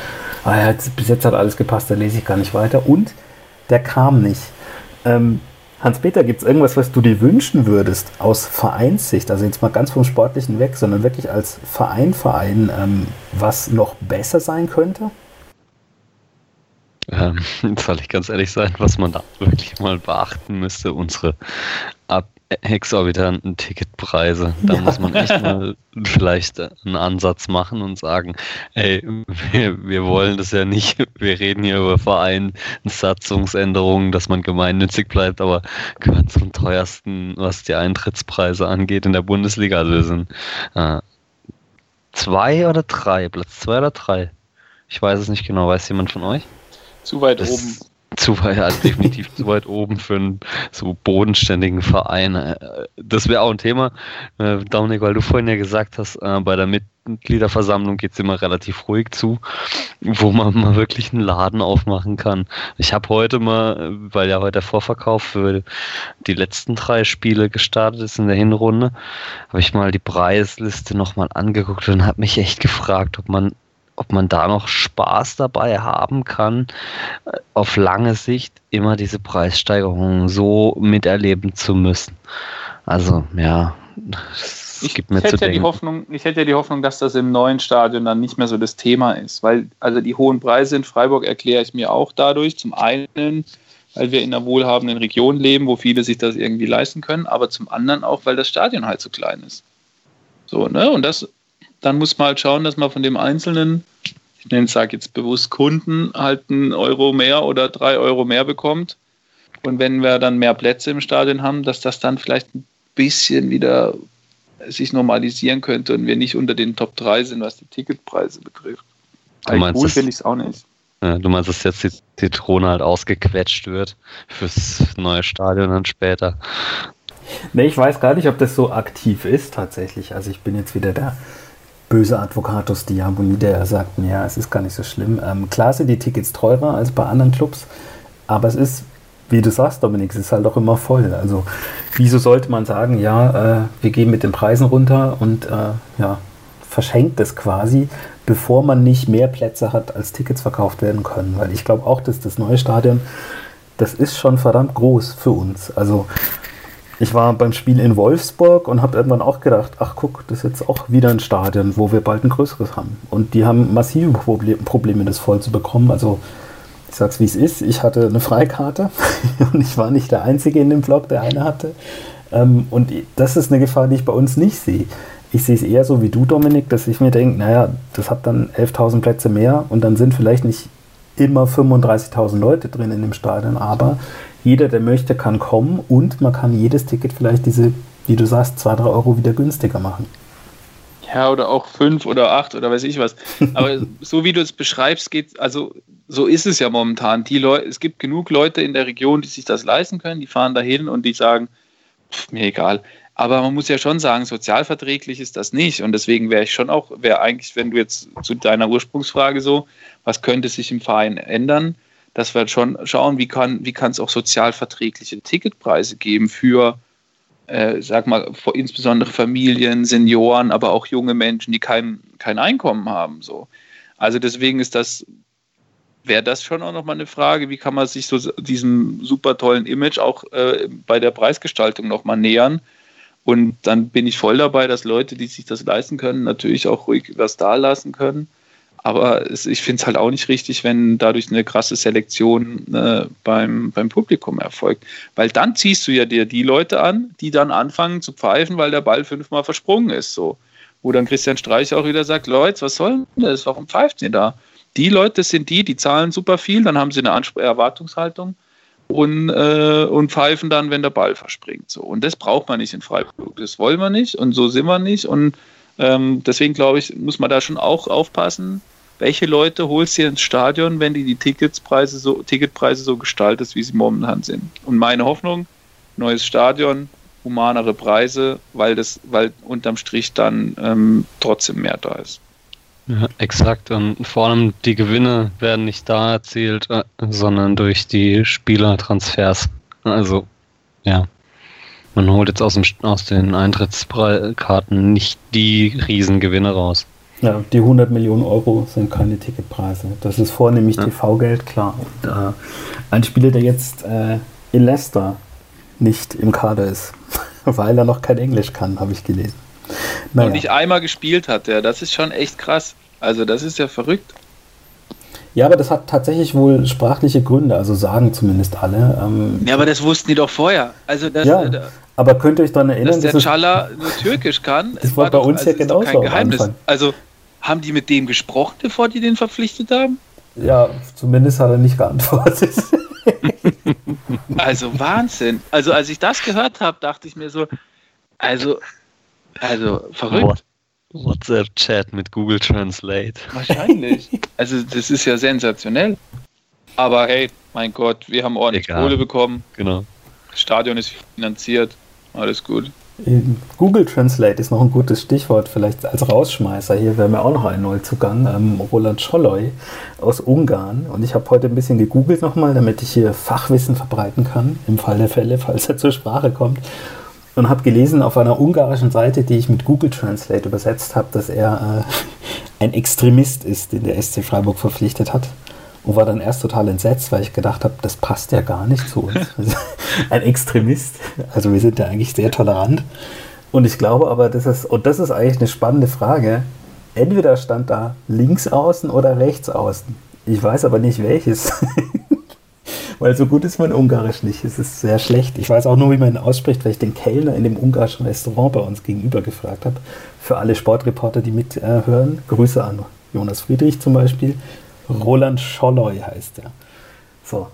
ah ja, bis jetzt hat alles gepasst, da lese ich gar nicht weiter und der kam nicht. Ähm, Hans-Peter, gibt es irgendwas, was du dir wünschen würdest aus Vereinssicht, also jetzt mal ganz vom Sportlichen weg, sondern wirklich als Verein, Verein, ähm, was noch besser sein könnte? Ähm, soll ich ganz ehrlich sein, was man da wirklich mal beachten müsste, unsere Ab exorbitanten Ticketpreise. Da ja. muss man echt mal vielleicht einen Ansatz machen und sagen, ey, wir, wir wollen das ja nicht, wir reden hier über Vereinsatzungsänderungen, dass man gemeinnützig bleibt, aber gehört zum teuersten, was die Eintrittspreise angeht in der Bundesliga. Also sind äh, zwei oder drei, Platz zwei oder drei. Ich weiß es nicht genau, weiß jemand von euch? Zu weit das, oben zu weit, also definitiv zu weit oben für einen so bodenständigen Verein. Äh, das wäre auch ein Thema, äh, Dominik, weil du vorhin ja gesagt hast, äh, bei der Mitgliederversammlung geht es immer relativ ruhig zu, wo man mal wirklich einen Laden aufmachen kann. Ich habe heute mal, weil ja heute der Vorverkauf für die letzten drei Spiele gestartet ist in der Hinrunde, habe ich mal die Preisliste nochmal angeguckt und habe mich echt gefragt, ob man ob man da noch Spaß dabei haben kann, äh, auf lange Sicht immer diese Preissteigerungen so miterleben zu müssen. Also, ja, es ich gibt mir hätte zu ja Die Hoffnung, ich hätte ja die Hoffnung, dass das im neuen Stadion dann nicht mehr so das Thema ist, weil also die hohen Preise in Freiburg erkläre ich mir auch dadurch. Zum einen, weil wir in einer wohlhabenden Region leben, wo viele sich das irgendwie leisten können, aber zum anderen auch, weil das Stadion halt so klein ist. So, ne? Und das dann muss man halt schauen, dass man von dem einzelnen, ich nenne sage jetzt bewusst Kunden, halt einen Euro mehr oder drei Euro mehr bekommt. Und wenn wir dann mehr Plätze im Stadion haben, dass das dann vielleicht ein bisschen wieder sich normalisieren könnte und wir nicht unter den Top 3 sind, was die Ticketpreise betrifft. Du meinst, gut finde ich es auch nicht. du meinst, dass jetzt die Zitrone halt ausgequetscht wird fürs neue Stadion dann später. nee, ich weiß gar nicht, ob das so aktiv ist tatsächlich. Also ich bin jetzt wieder der böse Advocatus Diaboli, der sagt, ja, es ist gar nicht so schlimm. Ähm, klar sind die Tickets teurer als bei anderen Clubs, aber es ist, wie du sagst, Dominik, es ist halt auch immer voll. Also wieso sollte man sagen, ja, äh, wir gehen mit den Preisen runter und äh, ja, verschenkt es quasi, bevor man nicht mehr Plätze hat, als Tickets verkauft werden können. Weil ich glaube auch, dass das neue Stadion, das ist schon verdammt groß für uns. Also ich war beim Spiel in Wolfsburg und habe irgendwann auch gedacht, ach guck, das ist jetzt auch wieder ein Stadion, wo wir bald ein größeres haben. Und die haben massive Probleme, das voll zu bekommen. Also ich sag's wie es ist, ich hatte eine Freikarte und ich war nicht der Einzige in dem Vlog, der eine hatte. Ähm, und das ist eine Gefahr, die ich bei uns nicht sehe. Ich sehe es eher so wie du, Dominik, dass ich mir denke, naja, das hat dann 11.000 Plätze mehr und dann sind vielleicht nicht immer 35.000 Leute drin in dem Stadion, aber jeder, der möchte, kann kommen und man kann jedes Ticket vielleicht diese, wie du sagst, 2, 3 Euro wieder günstiger machen. Ja, oder auch 5 oder 8 oder weiß ich was. Aber so wie du es beschreibst, geht, also so ist es ja momentan. Die Leute, es gibt genug Leute in der Region, die sich das leisten können, die fahren dahin und die sagen, pff, mir egal. Aber man muss ja schon sagen, sozialverträglich ist das nicht. Und deswegen wäre ich schon auch, wäre eigentlich, wenn du jetzt zu deiner Ursprungsfrage so, was könnte sich im Verein ändern, dass wir schon schauen, wie kann wie es auch sozialverträgliche Ticketpreise geben für, äh, sag mal, insbesondere Familien, Senioren, aber auch junge Menschen, die kein, kein Einkommen haben. So. Also deswegen ist das, wäre das schon auch nochmal eine Frage, wie kann man sich so diesem super tollen Image auch äh, bei der Preisgestaltung nochmal nähern. Und dann bin ich voll dabei, dass Leute, die sich das leisten können, natürlich auch ruhig was da lassen können. Aber es, ich finde es halt auch nicht richtig, wenn dadurch eine krasse Selektion äh, beim, beim Publikum erfolgt. Weil dann ziehst du ja dir die Leute an, die dann anfangen zu pfeifen, weil der Ball fünfmal versprungen ist. So. Wo dann Christian Streich auch wieder sagt, Leute, was soll denn das? Warum pfeift ihr da? Die Leute sind die, die zahlen super viel, dann haben sie eine Anspr Erwartungshaltung und, äh, und pfeifen dann, wenn der Ball verspringt. So. Und das braucht man nicht in Freiburg. Das wollen wir nicht und so sind wir nicht. Und ähm, deswegen glaube ich, muss man da schon auch aufpassen, welche Leute holst du ins Stadion, wenn die die Ticketspreise so, Ticketpreise so gestaltet, wie sie momentan sind. Und meine Hoffnung, neues Stadion, humanere Preise, weil das, weil unterm Strich dann ähm, trotzdem mehr da ist. Ja, exakt. Und vor allem die Gewinne werden nicht da erzielt, äh, sondern durch die Spielertransfers. Also, ja. Man holt jetzt aus, dem, aus den Eintrittskarten nicht die Riesengewinne raus. Ja, die 100 Millionen Euro sind keine Ticketpreise. Das ist vornehmlich ja. TV-Geld, klar. Und, äh, ein Spieler, der jetzt äh, in Leicester nicht im Kader ist, weil er noch kein Englisch kann, habe ich gelesen. Naja. Und nicht einmal gespielt hat, ja, das ist schon echt krass. Also das ist ja verrückt. Ja, aber das hat tatsächlich wohl sprachliche Gründe, also sagen zumindest alle. Ähm, ja, aber das wussten die doch vorher. Also das, ja, äh, aber könnt ihr euch daran erinnern, dass der Chala nur Türkisch kann? Das war, bei doch, uns also ja genauso. Kein Geheimnis. Also haben die mit dem gesprochen, bevor die den verpflichtet haben? Ja, zumindest hat er nicht geantwortet. also Wahnsinn. Also als ich das gehört habe, dachte ich mir so, also, also verrückt. WhatsApp-Chat mit Google Translate. Wahrscheinlich. Also das ist ja sensationell. Aber hey, mein Gott, wir haben ordentlich Egal. Kohle bekommen. Genau. Das Stadion ist finanziert. Alles gut. Google Translate ist noch ein gutes Stichwort, vielleicht als Rausschmeißer. Hier wäre mir auch noch ein Neuzugang, ähm, Roland Scholloy aus Ungarn. Und ich habe heute ein bisschen gegoogelt nochmal, damit ich hier Fachwissen verbreiten kann, im Fall der Fälle, falls er zur Sprache kommt. Und habe gelesen auf einer ungarischen Seite, die ich mit Google Translate übersetzt habe, dass er äh, ein Extremist ist, den der SC Freiburg verpflichtet hat und war dann erst total entsetzt, weil ich gedacht habe, das passt ja gar nicht zu uns. ein Extremist. Also wir sind ja eigentlich sehr tolerant. Und ich glaube aber, das ist, und das ist eigentlich eine spannende Frage. Entweder stand da links außen oder rechts außen. Ich weiß aber nicht welches. weil so gut ist mein Ungarisch nicht. Es ist sehr schlecht. Ich weiß auch nur, wie man ihn ausspricht, weil ich den Kellner in dem ungarischen Restaurant bei uns gegenüber gefragt habe. Für alle Sportreporter, die mithören. Grüße an Jonas Friedrich zum Beispiel. Roland Scholloy heißt er. So.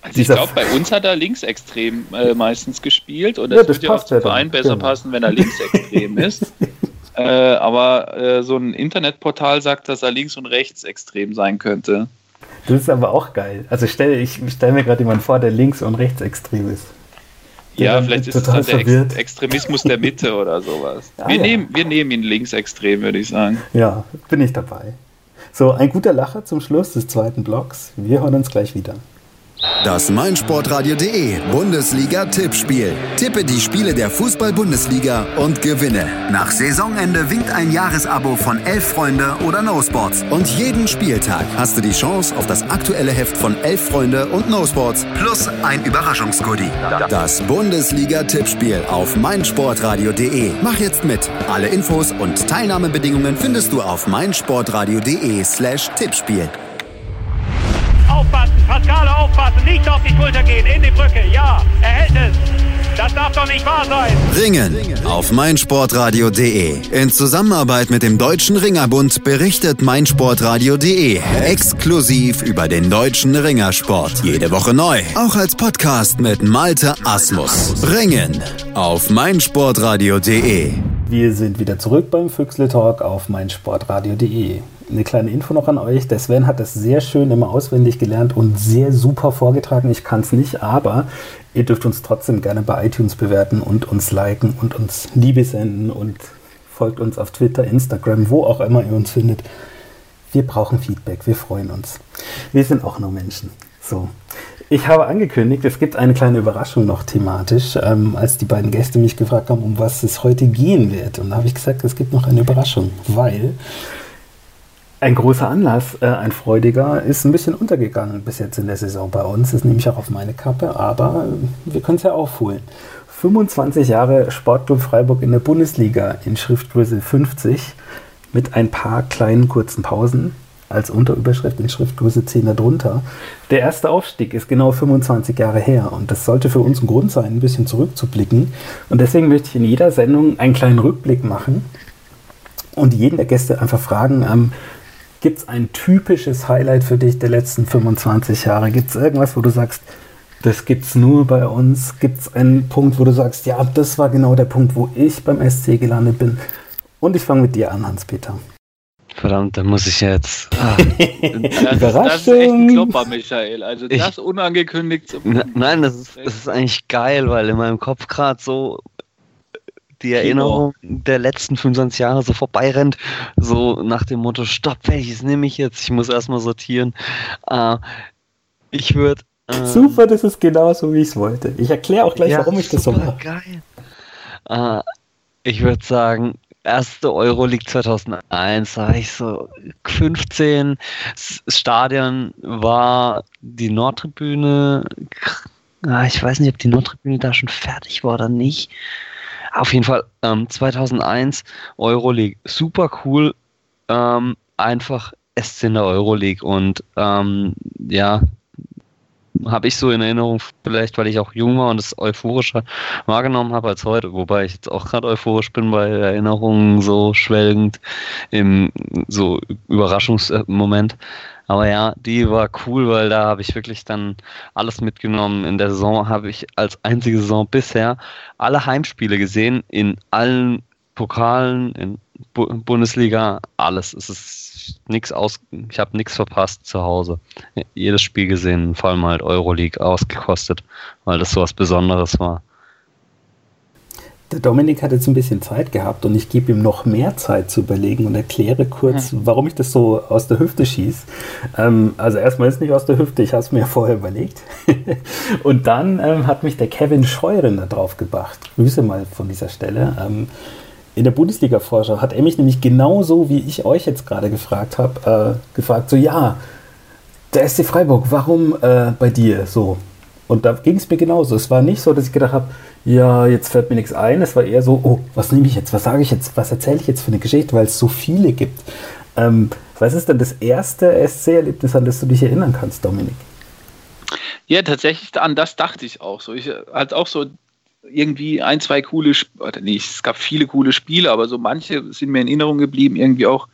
Also ich glaube, bei uns hat er linksextrem äh, meistens gespielt und ja, das würde ja auch zum Verein besser genau. passen, wenn er linksextrem ist. Äh, aber äh, so ein Internetportal sagt, dass er links- und rechtsextrem sein könnte. Das ist aber auch geil. Also stell, ich stelle mir gerade jemanden vor, der links- und rechtsextrem ist. Ja, vielleicht ist dann der Ex Extremismus der Mitte oder sowas. Ah, wir, ja. nehmen, wir nehmen ihn linksextrem, würde ich sagen. Ja, bin ich dabei. So, ein guter Lacher zum Schluss des zweiten Blocks. Wir hören uns gleich wieder. Das meinsportradio.de Bundesliga-Tippspiel. Tippe die Spiele der Fußball-Bundesliga und gewinne. Nach Saisonende winkt ein Jahresabo von Elf Freunde oder No Sports. Und jeden Spieltag hast du die Chance auf das aktuelle Heft von Elf Freunde und No Sports plus ein Überraschungsgoodie. Das Bundesliga-Tippspiel auf meinsportradio.de. Mach jetzt mit. Alle Infos und Teilnahmebedingungen findest du auf meinsportradio.de slash Tippspiel. Pascale aufpassen, nicht auf die Schulter gehen, in die Brücke, ja, er hält es. Das darf doch nicht wahr sein. Ringen auf meinsportradio.de. In Zusammenarbeit mit dem Deutschen Ringerbund berichtet meinsportradio.de exklusiv über den deutschen Ringersport. Jede Woche neu. Auch als Podcast mit Malte Asmus. Ringen auf meinsportradio.de. Wir sind wieder zurück beim Füchsle Talk auf meinsportradio.de eine kleine Info noch an euch. Der Sven hat das sehr schön immer auswendig gelernt und sehr super vorgetragen. Ich kann es nicht, aber ihr dürft uns trotzdem gerne bei iTunes bewerten und uns liken und uns Liebe senden und folgt uns auf Twitter, Instagram, wo auch immer ihr uns findet. Wir brauchen Feedback, wir freuen uns. Wir sind auch nur Menschen. So. Ich habe angekündigt, es gibt eine kleine Überraschung noch thematisch, ähm, als die beiden Gäste mich gefragt haben, um was es heute gehen wird. Und da habe ich gesagt, es gibt noch eine Überraschung, weil ein großer Anlass, äh, ein freudiger, ist ein bisschen untergegangen bis jetzt in der Saison bei uns. Das nehme ich auch auf meine Kappe, aber wir können es ja aufholen. 25 Jahre Sportclub Freiburg in der Bundesliga in Schriftgröße 50 mit ein paar kleinen kurzen Pausen als Unterüberschrift in Schriftgröße 10 darunter. Der erste Aufstieg ist genau 25 Jahre her und das sollte für uns ein Grund sein, ein bisschen zurückzublicken. Und deswegen möchte ich in jeder Sendung einen kleinen Rückblick machen und jeden der Gäste einfach fragen, ähm, Gibt es ein typisches Highlight für dich der letzten 25 Jahre? Gibt es irgendwas, wo du sagst, das gibt es nur bei uns? Gibt es einen Punkt, wo du sagst, ja, das war genau der Punkt, wo ich beim SC gelandet bin? Und ich fange mit dir an, Hans-Peter. Verdammt, da muss ich jetzt. Ah. das, das, ist echt ein Klopper, Michael. Also das ich, unangekündigt. Nein, das ist, das ist eigentlich geil, weil in meinem Kopf gerade so die Erinnerung Kino. der letzten 25 Jahre so vorbeirennt, so nach dem Motto, stopp, welches nehme ich jetzt? Ich muss erstmal sortieren. Äh, ich würde. Äh, super, das ist genau so, wie ich es wollte. Ich erkläre auch gleich, ja, warum ich das so mache. Geil. Äh, ich würde sagen, erste Euroleague 2001, da war ich so 15. Das Stadion war die Nordtribüne. Ah, ich weiß nicht, ob die Nordtribüne da schon fertig war oder nicht. Auf jeden Fall ähm, 2001 Euroleague, super cool, ähm, einfach SC in der Euroleague und ähm, ja, habe ich so in Erinnerung, vielleicht weil ich auch jung war und es euphorischer wahrgenommen habe als heute, wobei ich jetzt auch gerade euphorisch bin bei Erinnerungen so schwelgend im so Überraschungsmoment. Aber ja, die war cool, weil da habe ich wirklich dann alles mitgenommen. In der Saison habe ich als einzige Saison bisher alle Heimspiele gesehen, in allen Pokalen, in Bu Bundesliga, alles. Es ist nichts aus, ich habe nichts verpasst zu Hause. Jedes Spiel gesehen, vor allem halt Euroleague ausgekostet, weil das so was Besonderes war. Der Dominik hat jetzt ein bisschen Zeit gehabt und ich gebe ihm noch mehr Zeit zu überlegen und erkläre kurz, hm. warum ich das so aus der Hüfte schieße. Ähm, also erstmal ist nicht aus der Hüfte, ich habe es mir vorher überlegt. und dann ähm, hat mich der Kevin Scheuren da drauf gebracht. Grüße mal von dieser Stelle. Ähm, in der Bundesliga-Vorschau hat er mich nämlich genauso, wie ich euch jetzt gerade gefragt habe, äh, gefragt, so ja, der SC Freiburg, warum äh, bei dir so? Und da ging es mir genauso. Es war nicht so, dass ich gedacht habe, ja, jetzt fällt mir nichts ein. Es war eher so, oh, was nehme ich jetzt, was sage ich jetzt, was erzähle ich jetzt für eine Geschichte, weil es so viele gibt. Ähm, was ist denn das erste SC-Erlebnis, an das du dich erinnern kannst, Dominik? Ja, tatsächlich an das dachte ich auch so. Ich hatte auch so irgendwie ein, zwei coole, oder nee, es gab viele coole Spiele, aber so manche sind mir in Erinnerung geblieben, irgendwie auch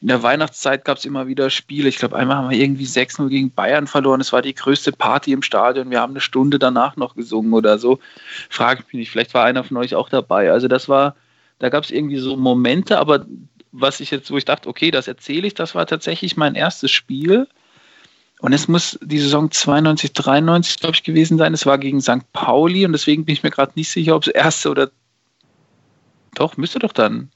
in der Weihnachtszeit gab es immer wieder Spiele. Ich glaube, einmal haben wir irgendwie 6-0 gegen Bayern verloren. Es war die größte Party im Stadion. Wir haben eine Stunde danach noch gesungen oder so. Frage ich mich nicht, vielleicht war einer von euch auch dabei. Also das war, da gab es irgendwie so Momente, aber was ich jetzt, wo ich dachte, okay, das erzähle ich, das war tatsächlich mein erstes Spiel. Und es muss die Saison 92, 93, glaube ich, gewesen sein. Es war gegen St. Pauli und deswegen bin ich mir gerade nicht sicher, ob es erste oder. Doch, müsste doch dann.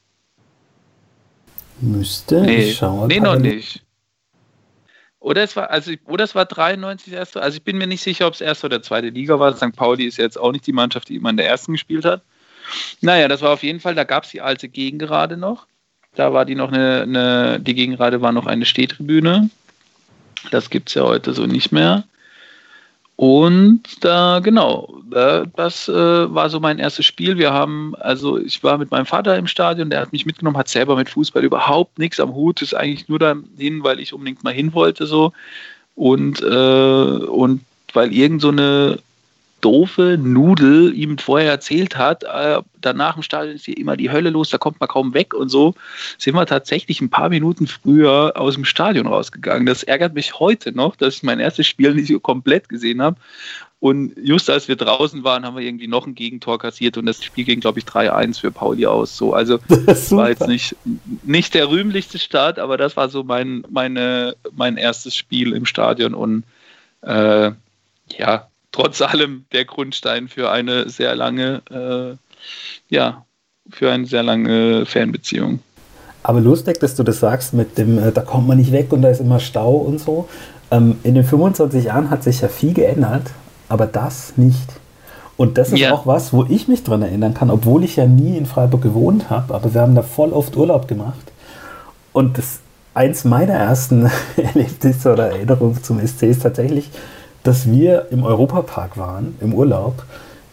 Müsste? Nee, ich schaue nee noch nicht. Oder es war, also, oder es war 93 erste. Also ich bin mir nicht sicher, ob es erste oder zweite Liga war. St. Pauli ist jetzt auch nicht die Mannschaft, die immer in der ersten gespielt hat. Naja, das war auf jeden Fall, da gab es die alte Gegengerade noch. Da war die noch eine, eine die Gegengerade war noch eine Stehtribüne. Das gibt es ja heute so nicht mehr. Und da, genau, das äh, war so mein erstes Spiel. Wir haben, also ich war mit meinem Vater im Stadion, der hat mich mitgenommen, hat selber mit Fußball überhaupt nichts am Hut, ist eigentlich nur dahin, weil ich unbedingt mal hin wollte so. Und, äh, und weil irgend so eine doofe Nudel ihm vorher erzählt hat, äh, danach im Stadion ist hier immer die Hölle los, da kommt man kaum weg und so, sind wir tatsächlich ein paar Minuten früher aus dem Stadion rausgegangen. Das ärgert mich heute noch, dass ich mein erstes Spiel nicht so komplett gesehen habe. Und just als wir draußen waren, haben wir irgendwie noch ein Gegentor kassiert und das Spiel ging, glaube ich, 3-1 für Pauli aus. So, also das war jetzt nicht, nicht der rühmlichste Start, aber das war so mein, meine, mein erstes Spiel im Stadion und äh, ja, trotz allem der Grundstein für eine sehr lange, äh, ja, für eine sehr lange Fanbeziehung. Aber lustig, dass du das sagst mit dem, äh, da kommt man nicht weg und da ist immer Stau und so. Ähm, in den 25 Jahren hat sich ja viel geändert, aber das nicht. Und das ist ja. auch was, wo ich mich dran erinnern kann, obwohl ich ja nie in Freiburg gewohnt habe, aber wir haben da voll oft Urlaub gemacht. Und das eins meiner ersten Erlebnisse oder Erinnerungen zum SC ist tatsächlich, dass wir im Europapark waren, im Urlaub,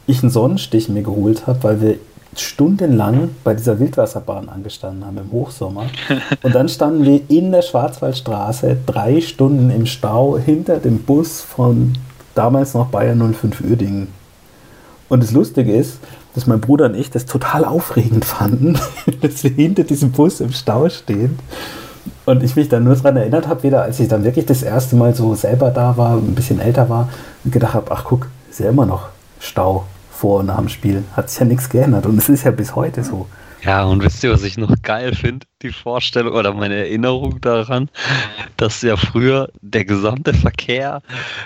ich einen Sonnenstich mir geholt habe, weil wir stundenlang bei dieser Wildwasserbahn angestanden haben im Hochsommer. Und dann standen wir in der Schwarzwaldstraße drei Stunden im Stau hinter dem Bus von damals noch Bayern 05 Uerdingen. Und das Lustige ist, dass mein Bruder und ich das total aufregend fanden, dass wir hinter diesem Bus im Stau stehen und ich mich dann nur daran erinnert habe, wieder als ich dann wirklich das erste Mal so selber da war, ein bisschen älter war und gedacht habe, ach guck, ist ja immer noch Stau vor und nach dem Spiel. Hat sich ja nichts geändert und es ist ja bis heute so. Ja, und wisst ihr, was ich noch geil finde? Die Vorstellung oder meine Erinnerung daran, dass ja früher der gesamte Verkehr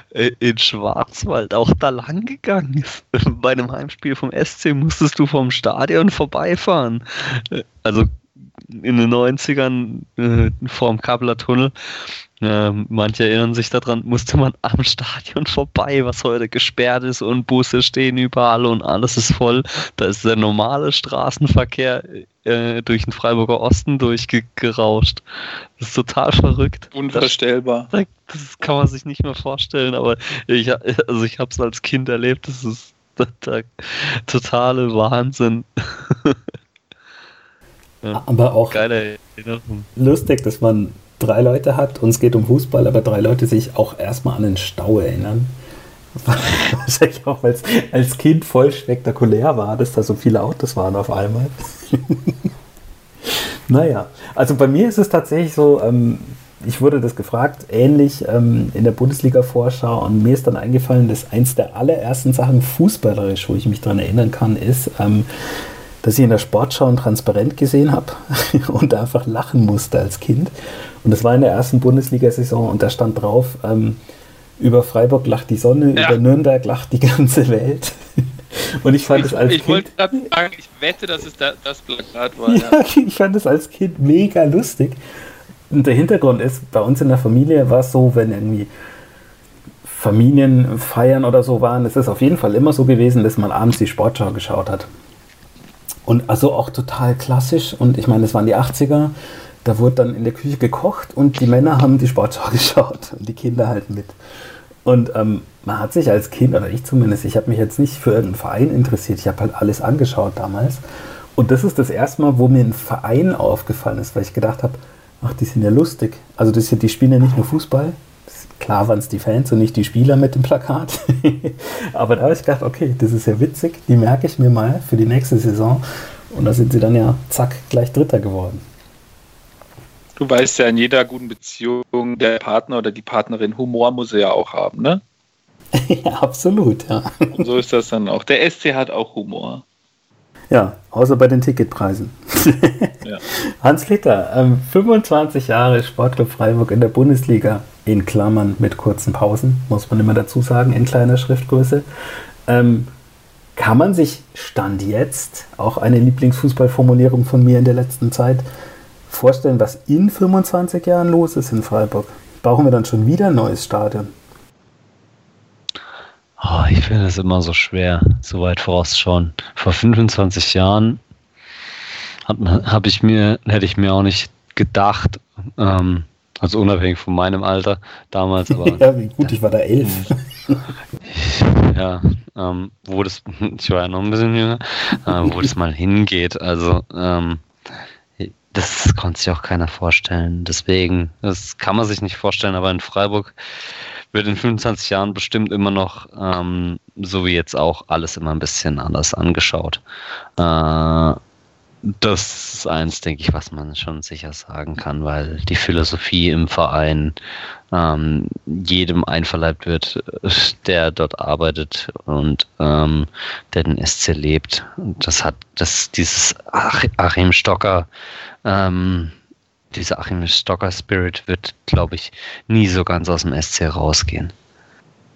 äh, in Schwarzwald auch da lang gegangen ist. Bei einem Heimspiel vom SC musstest du vom Stadion vorbeifahren. Äh, also in den 90ern äh, vorm Kabler Tunnel. Äh, manche erinnern sich daran, musste man am Stadion vorbei, was heute gesperrt ist und Busse stehen überall und alles ist voll. Da ist der normale Straßenverkehr äh, durch den Freiburger Osten durchgerauscht. Das ist total verrückt. Unvorstellbar. Das, das, kann man sich nicht mehr vorstellen, aber ich, also ich habe es als Kind erlebt, das ist der, der totale Wahnsinn. Ja. Aber auch Geile lustig, dass man drei Leute hat und es geht um Fußball, aber drei Leute sich auch erstmal an den Stau erinnern. Wahrscheinlich auch, weil es als Kind voll spektakulär war, dass da so viele Autos waren auf einmal. naja, also bei mir ist es tatsächlich so, ähm, ich wurde das gefragt, ähnlich ähm, in der Bundesliga-Vorschau und mir ist dann eingefallen, dass eins der allerersten Sachen fußballerisch, wo ich mich daran erinnern kann, ist, ähm, dass ich in der Sportschau ein Transparent gesehen habe und einfach lachen musste als Kind. Und das war in der ersten Bundesliga-Saison und da stand drauf, ähm, über Freiburg lacht die Sonne, ja. über Nürnberg lacht die ganze Welt. Und ich fand es als ich Kind. Ich wollte gerade sagen, ich wette, dass es da, das Plakat war. Ja, ja, ich fand es als Kind mega lustig. Und der Hintergrund ist, bei uns in der Familie war es so, wenn irgendwie Familienfeiern oder so waren, es ist auf jeden Fall immer so gewesen, dass man abends die Sportschau geschaut hat. Und also auch total klassisch. Und ich meine, es waren die 80er. Da wurde dann in der Küche gekocht und die Männer haben die Sportschau geschaut und die Kinder halt mit. Und ähm, man hat sich als Kind, oder ich zumindest, ich habe mich jetzt nicht für irgendeinen Verein interessiert. Ich habe halt alles angeschaut damals. Und das ist das erste Mal, wo mir ein Verein aufgefallen ist, weil ich gedacht habe, ach, die sind ja lustig. Also das, die spielen ja nicht nur Fußball, Klar waren es die Fans und nicht die Spieler mit dem Plakat. Aber da habe ich gedacht, okay, das ist ja witzig, die merke ich mir mal für die nächste Saison. Und da sind sie dann ja zack gleich Dritter geworden. Du weißt ja, in jeder guten Beziehung der Partner oder die Partnerin Humor muss er ja auch haben, ne? ja, absolut, ja. Und so ist das dann auch. Der SC hat auch Humor. Ja, außer bei den Ticketpreisen. Ja. Hans Litter, ähm, 25 Jahre Sportclub Freiburg in der Bundesliga, in Klammern mit kurzen Pausen, muss man immer dazu sagen, in kleiner Schriftgröße. Ähm, kann man sich Stand jetzt, auch eine Lieblingsfußballformulierung von mir in der letzten Zeit, vorstellen, was in 25 Jahren los ist in Freiburg? Brauchen wir dann schon wieder ein neues Stadion? Oh, ich finde es immer so schwer, so weit vorausschauen. Vor 25 Jahren habe ich mir, hätte ich mir auch nicht gedacht, ähm, also unabhängig von meinem Alter damals. Aber, ja, wie gut, ich war da elf. ja, ähm, wo das, ich war ja noch ein bisschen jünger, äh, wo das mal hingeht. Also, ähm, das konnte sich auch keiner vorstellen. Deswegen, das kann man sich nicht vorstellen, aber in Freiburg wird in 25 Jahren bestimmt immer noch, ähm, so wie jetzt auch, alles immer ein bisschen anders angeschaut. Äh, das ist eins, denke ich, was man schon sicher sagen kann, weil die Philosophie im Verein ähm, jedem einverleibt wird, der dort arbeitet und ähm, der den SC lebt. Das hat das dieses Achim Stocker ähm, dieser Achim Stocker Spirit wird, glaube ich, nie so ganz aus dem SC rausgehen.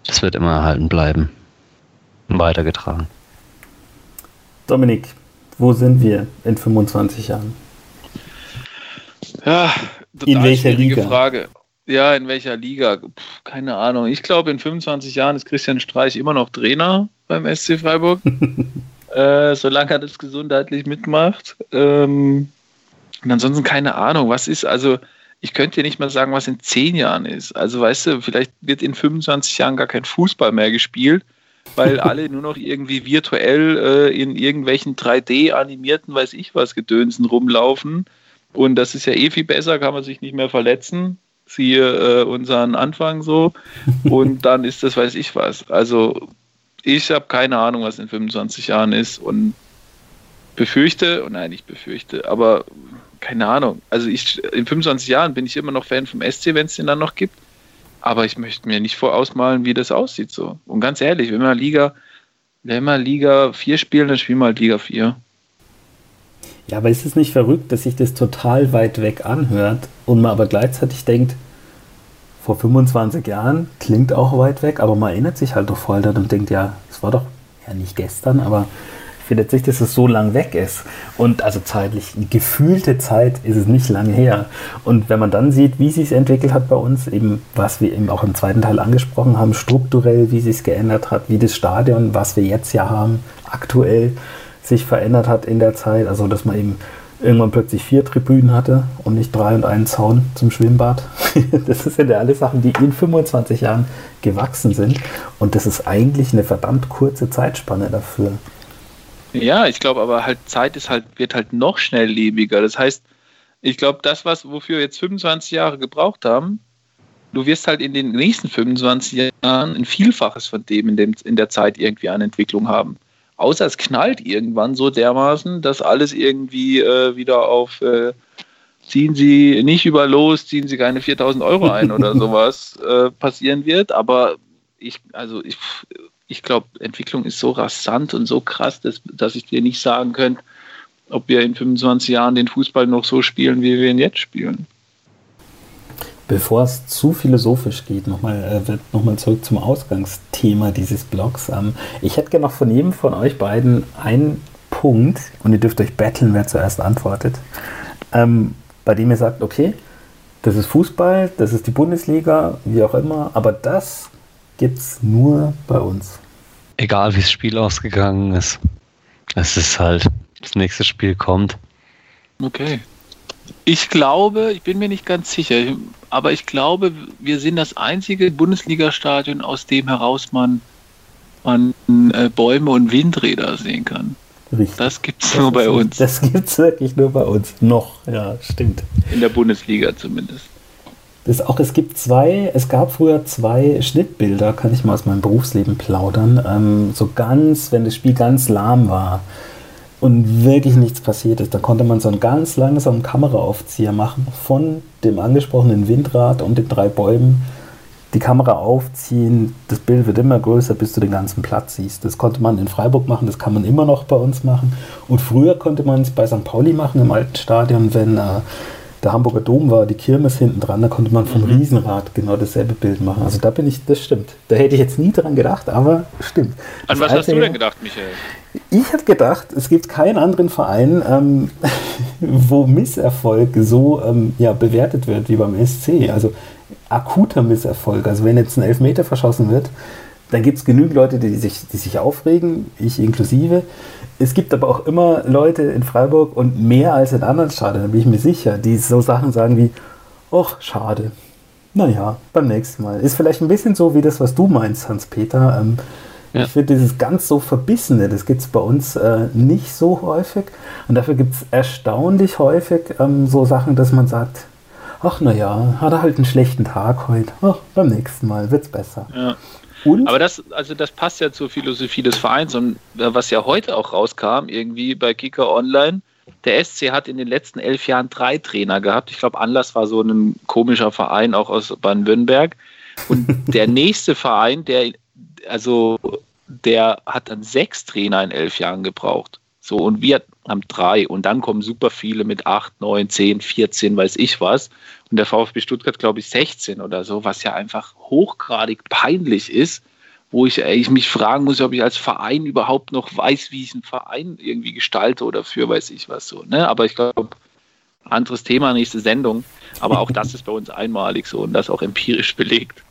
Das wird immer erhalten bleiben. Weitergetragen. Dominik, wo sind wir in 25 Jahren? Ja, in welcher Liga? Frage. Ja, in welcher Liga? Puh, keine Ahnung. Ich glaube, in 25 Jahren ist Christian Streich immer noch Trainer beim SC Freiburg. äh, solange er das gesundheitlich mitmacht. Ähm, und ansonsten keine Ahnung, was ist, also ich könnte dir nicht mal sagen, was in zehn Jahren ist. Also weißt du, vielleicht wird in 25 Jahren gar kein Fußball mehr gespielt, weil alle nur noch irgendwie virtuell äh, in irgendwelchen 3D animierten, weiß ich was, Gedönsen rumlaufen. Und das ist ja eh viel besser, kann man sich nicht mehr verletzen. Siehe äh, unseren Anfang so. Und dann ist das, weiß ich was. Also ich habe keine Ahnung, was in 25 Jahren ist und befürchte, und nein, ich befürchte, aber keine Ahnung. Also ich in 25 Jahren bin ich immer noch Fan vom SC, wenn es den dann noch gibt. Aber ich möchte mir nicht vorausmalen, wie das aussieht so. Und ganz ehrlich, wenn wir Liga, wenn wir Liga 4 spielen, dann spielen wir halt Liga 4. Ja, aber ist es nicht verrückt, dass sich das total weit weg anhört und man aber gleichzeitig denkt, vor 25 Jahren klingt auch weit weg, aber man erinnert sich halt doch voll dann und denkt, ja, es war doch ja nicht gestern, aber findet sich, dass es so lang weg ist. Und also zeitlich, gefühlte Zeit ist es nicht lange her. Und wenn man dann sieht, wie sich entwickelt hat bei uns, eben was wir eben auch im zweiten Teil angesprochen haben, strukturell, wie sich es geändert hat, wie das Stadion, was wir jetzt ja haben, aktuell sich verändert hat in der Zeit. Also dass man eben irgendwann plötzlich vier Tribünen hatte und nicht drei und einen Zaun zum Schwimmbad. das sind ja alle Sachen, die in 25 Jahren gewachsen sind. Und das ist eigentlich eine verdammt kurze Zeitspanne dafür. Ja, ich glaube aber halt Zeit ist halt, wird halt noch schnelllebiger. Das heißt, ich glaube, das, was, wofür wir jetzt 25 Jahre gebraucht haben, du wirst halt in den nächsten 25 Jahren ein Vielfaches von dem in, dem in der Zeit irgendwie an Entwicklung haben. Außer es knallt irgendwann so dermaßen, dass alles irgendwie äh, wieder auf äh, ziehen Sie nicht über los, ziehen Sie keine 4000 Euro ein oder sowas äh, passieren wird. Aber ich, also ich, ich glaube, Entwicklung ist so rasant und so krass, dass, dass ich dir nicht sagen könnte, ob wir in 25 Jahren den Fußball noch so spielen, wie wir ihn jetzt spielen. Bevor es zu philosophisch geht, nochmal äh, noch zurück zum Ausgangsthema dieses Blogs. Ähm, ich hätte gerne noch von jedem von euch beiden einen Punkt, und ihr dürft euch betteln, wer zuerst antwortet, ähm, bei dem ihr sagt, okay, das ist Fußball, das ist die Bundesliga, wie auch immer, aber das gibt es nur bei uns. Egal wie das Spiel ausgegangen ist. Es ist halt, das nächste Spiel kommt. Okay. Ich glaube, ich bin mir nicht ganz sicher, aber ich glaube, wir sind das einzige Bundesliga-Stadion, aus dem heraus man, man äh, Bäume und Windräder sehen kann. Richtig. Das gibt es nur bei uns. Das gibt es wirklich nur bei uns. Noch, ja, stimmt. In der Bundesliga zumindest. Das auch, es gibt zwei, es gab früher zwei Schnittbilder, kann ich mal aus meinem Berufsleben plaudern. Ähm, so ganz, wenn das Spiel ganz lahm war und wirklich nichts passiert ist, dann konnte man so einen ganz langsamen Kameraaufzieher machen von dem angesprochenen Windrad und den drei Bäumen, die Kamera aufziehen, das Bild wird immer größer, bis du den ganzen Platz siehst. Das konnte man in Freiburg machen, das kann man immer noch bei uns machen. Und früher konnte man es bei St. Pauli machen, im alten Stadion, wenn äh, der Hamburger Dom war, die Kirmes hinten dran, da konnte man vom mhm. Riesenrad genau dasselbe Bild machen. Also da bin ich, das stimmt. Da hätte ich jetzt nie dran gedacht, aber stimmt. An das was hast du denn gedacht, Michael? Ich habe gedacht, es gibt keinen anderen Verein, ähm, wo Misserfolg so ähm, ja, bewertet wird wie beim SC. Also akuter Misserfolg. Also wenn jetzt ein Elfmeter verschossen wird, dann gibt es genügend Leute, die sich, die sich aufregen, ich inklusive. Es gibt aber auch immer Leute in Freiburg und mehr als in anderen Stadien, da bin ich mir sicher, die so Sachen sagen wie, ach, schade. Naja, beim nächsten Mal. Ist vielleicht ein bisschen so wie das, was du meinst, Hans-Peter. Ähm, ja. Ich finde dieses ganz so Verbissene, das gibt es bei uns äh, nicht so häufig. Und dafür gibt es erstaunlich häufig ähm, so Sachen, dass man sagt, ach naja, hat er halt einen schlechten Tag heute. Ach, beim nächsten Mal wird es besser. Ja. Und? Aber das, also das passt ja zur Philosophie des Vereins und äh, was ja heute auch rauskam, irgendwie bei Kicker Online, der SC hat in den letzten elf Jahren drei Trainer gehabt. Ich glaube, Anlass war so ein komischer Verein auch aus Baden-Württemberg. Und der nächste Verein, der, also, der hat dann sechs Trainer in elf Jahren gebraucht. So, und wir haben drei. Und dann kommen super viele mit acht, neun, zehn, 14, weiß ich was. Und der VfB Stuttgart, glaube ich, 16 oder so, was ja einfach hochgradig peinlich ist, wo ich, ich mich fragen muss, ob ich als Verein überhaupt noch weiß, wie ich einen Verein irgendwie gestalte oder für weiß ich was so. Ne? Aber ich glaube, anderes Thema, nächste Sendung. Aber auch das ist bei uns einmalig so und das auch empirisch belegt.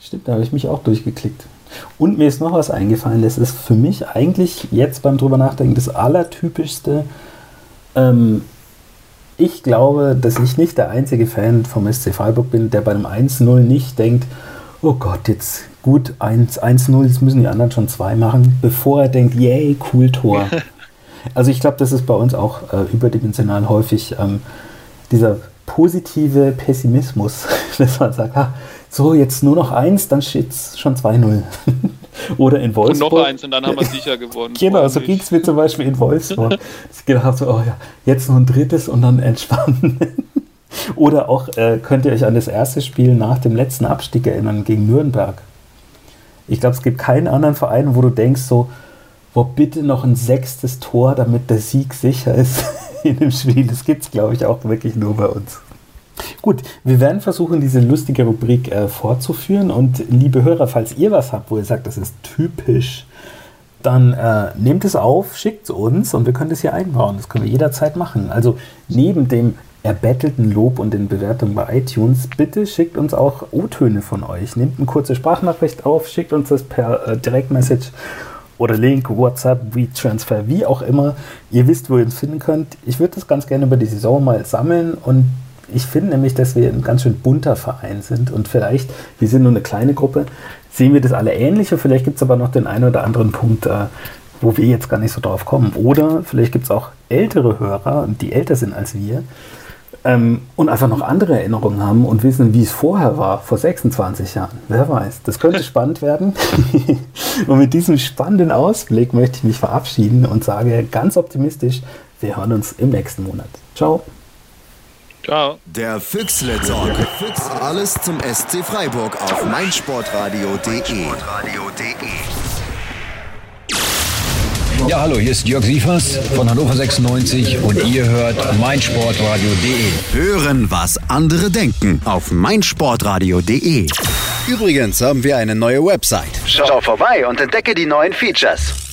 Stimmt, da habe ich mich auch durchgeklickt. Und mir ist noch was eingefallen, das ist für mich eigentlich jetzt beim drüber nachdenken das allertypischste ähm, ich glaube, dass ich nicht der einzige Fan vom SC Freiburg bin, der bei einem 1-0 nicht denkt, oh Gott, jetzt gut 1-0, jetzt müssen die anderen schon zwei machen, bevor er denkt, yay, cool Tor. also ich glaube, das ist bei uns auch äh, überdimensional häufig ähm, dieser positive Pessimismus, dass man sagt, ah, so jetzt nur noch eins, dann steht es schon 2-0. Oder in Wolfsburg. Und noch eins und dann haben wir sicher gewonnen. genau, so ging es mir zum Beispiel in Wolfsburg. ich gedacht so, oh ja, jetzt noch ein drittes und dann entspannen. Oder auch, äh, könnt ihr euch an das erste Spiel nach dem letzten Abstieg erinnern, gegen Nürnberg. Ich glaube, es gibt keinen anderen Verein, wo du denkst so, wo bitte noch ein sechstes Tor, damit der Sieg sicher ist in dem Spiel. Das gibt es, glaube ich, auch wirklich nur bei uns. Gut, wir werden versuchen, diese lustige Rubrik äh, fortzuführen. Und liebe Hörer, falls ihr was habt, wo ihr sagt, das ist typisch, dann äh, nehmt es auf, schickt es uns und wir können das hier einbauen. Das können wir jederzeit machen. Also neben dem erbettelten Lob und den Bewertungen bei iTunes, bitte schickt uns auch O-Töne von euch. Nehmt eine kurze Sprachnachricht auf, schickt uns das per äh, Direktmessage oder Link, WhatsApp, WeTransfer, wie auch immer. Ihr wisst, wo ihr uns finden könnt. Ich würde das ganz gerne über die Saison mal sammeln und ich finde nämlich, dass wir ein ganz schön bunter Verein sind und vielleicht, wir sind nur eine kleine Gruppe, sehen wir das alle ähnlich und vielleicht gibt es aber noch den einen oder anderen Punkt, äh, wo wir jetzt gar nicht so drauf kommen. Oder vielleicht gibt es auch ältere Hörer, die älter sind als wir ähm, und einfach noch andere Erinnerungen haben und wissen, wie es vorher war, vor 26 Jahren. Wer weiß, das könnte spannend werden. und mit diesem spannenden Ausblick möchte ich mich verabschieden und sage ganz optimistisch, wir hören uns im nächsten Monat. Ciao. Ciao. Der Füchsle Talk. Alles zum SC Freiburg auf meinsportradio.de. Ja, hallo, hier ist Jörg Sievers von Hannover 96 und ihr hört meinsportradio.de. Hören, was andere denken auf meinsportradio.de. Übrigens haben wir eine neue Website. Schau vorbei und entdecke die neuen Features.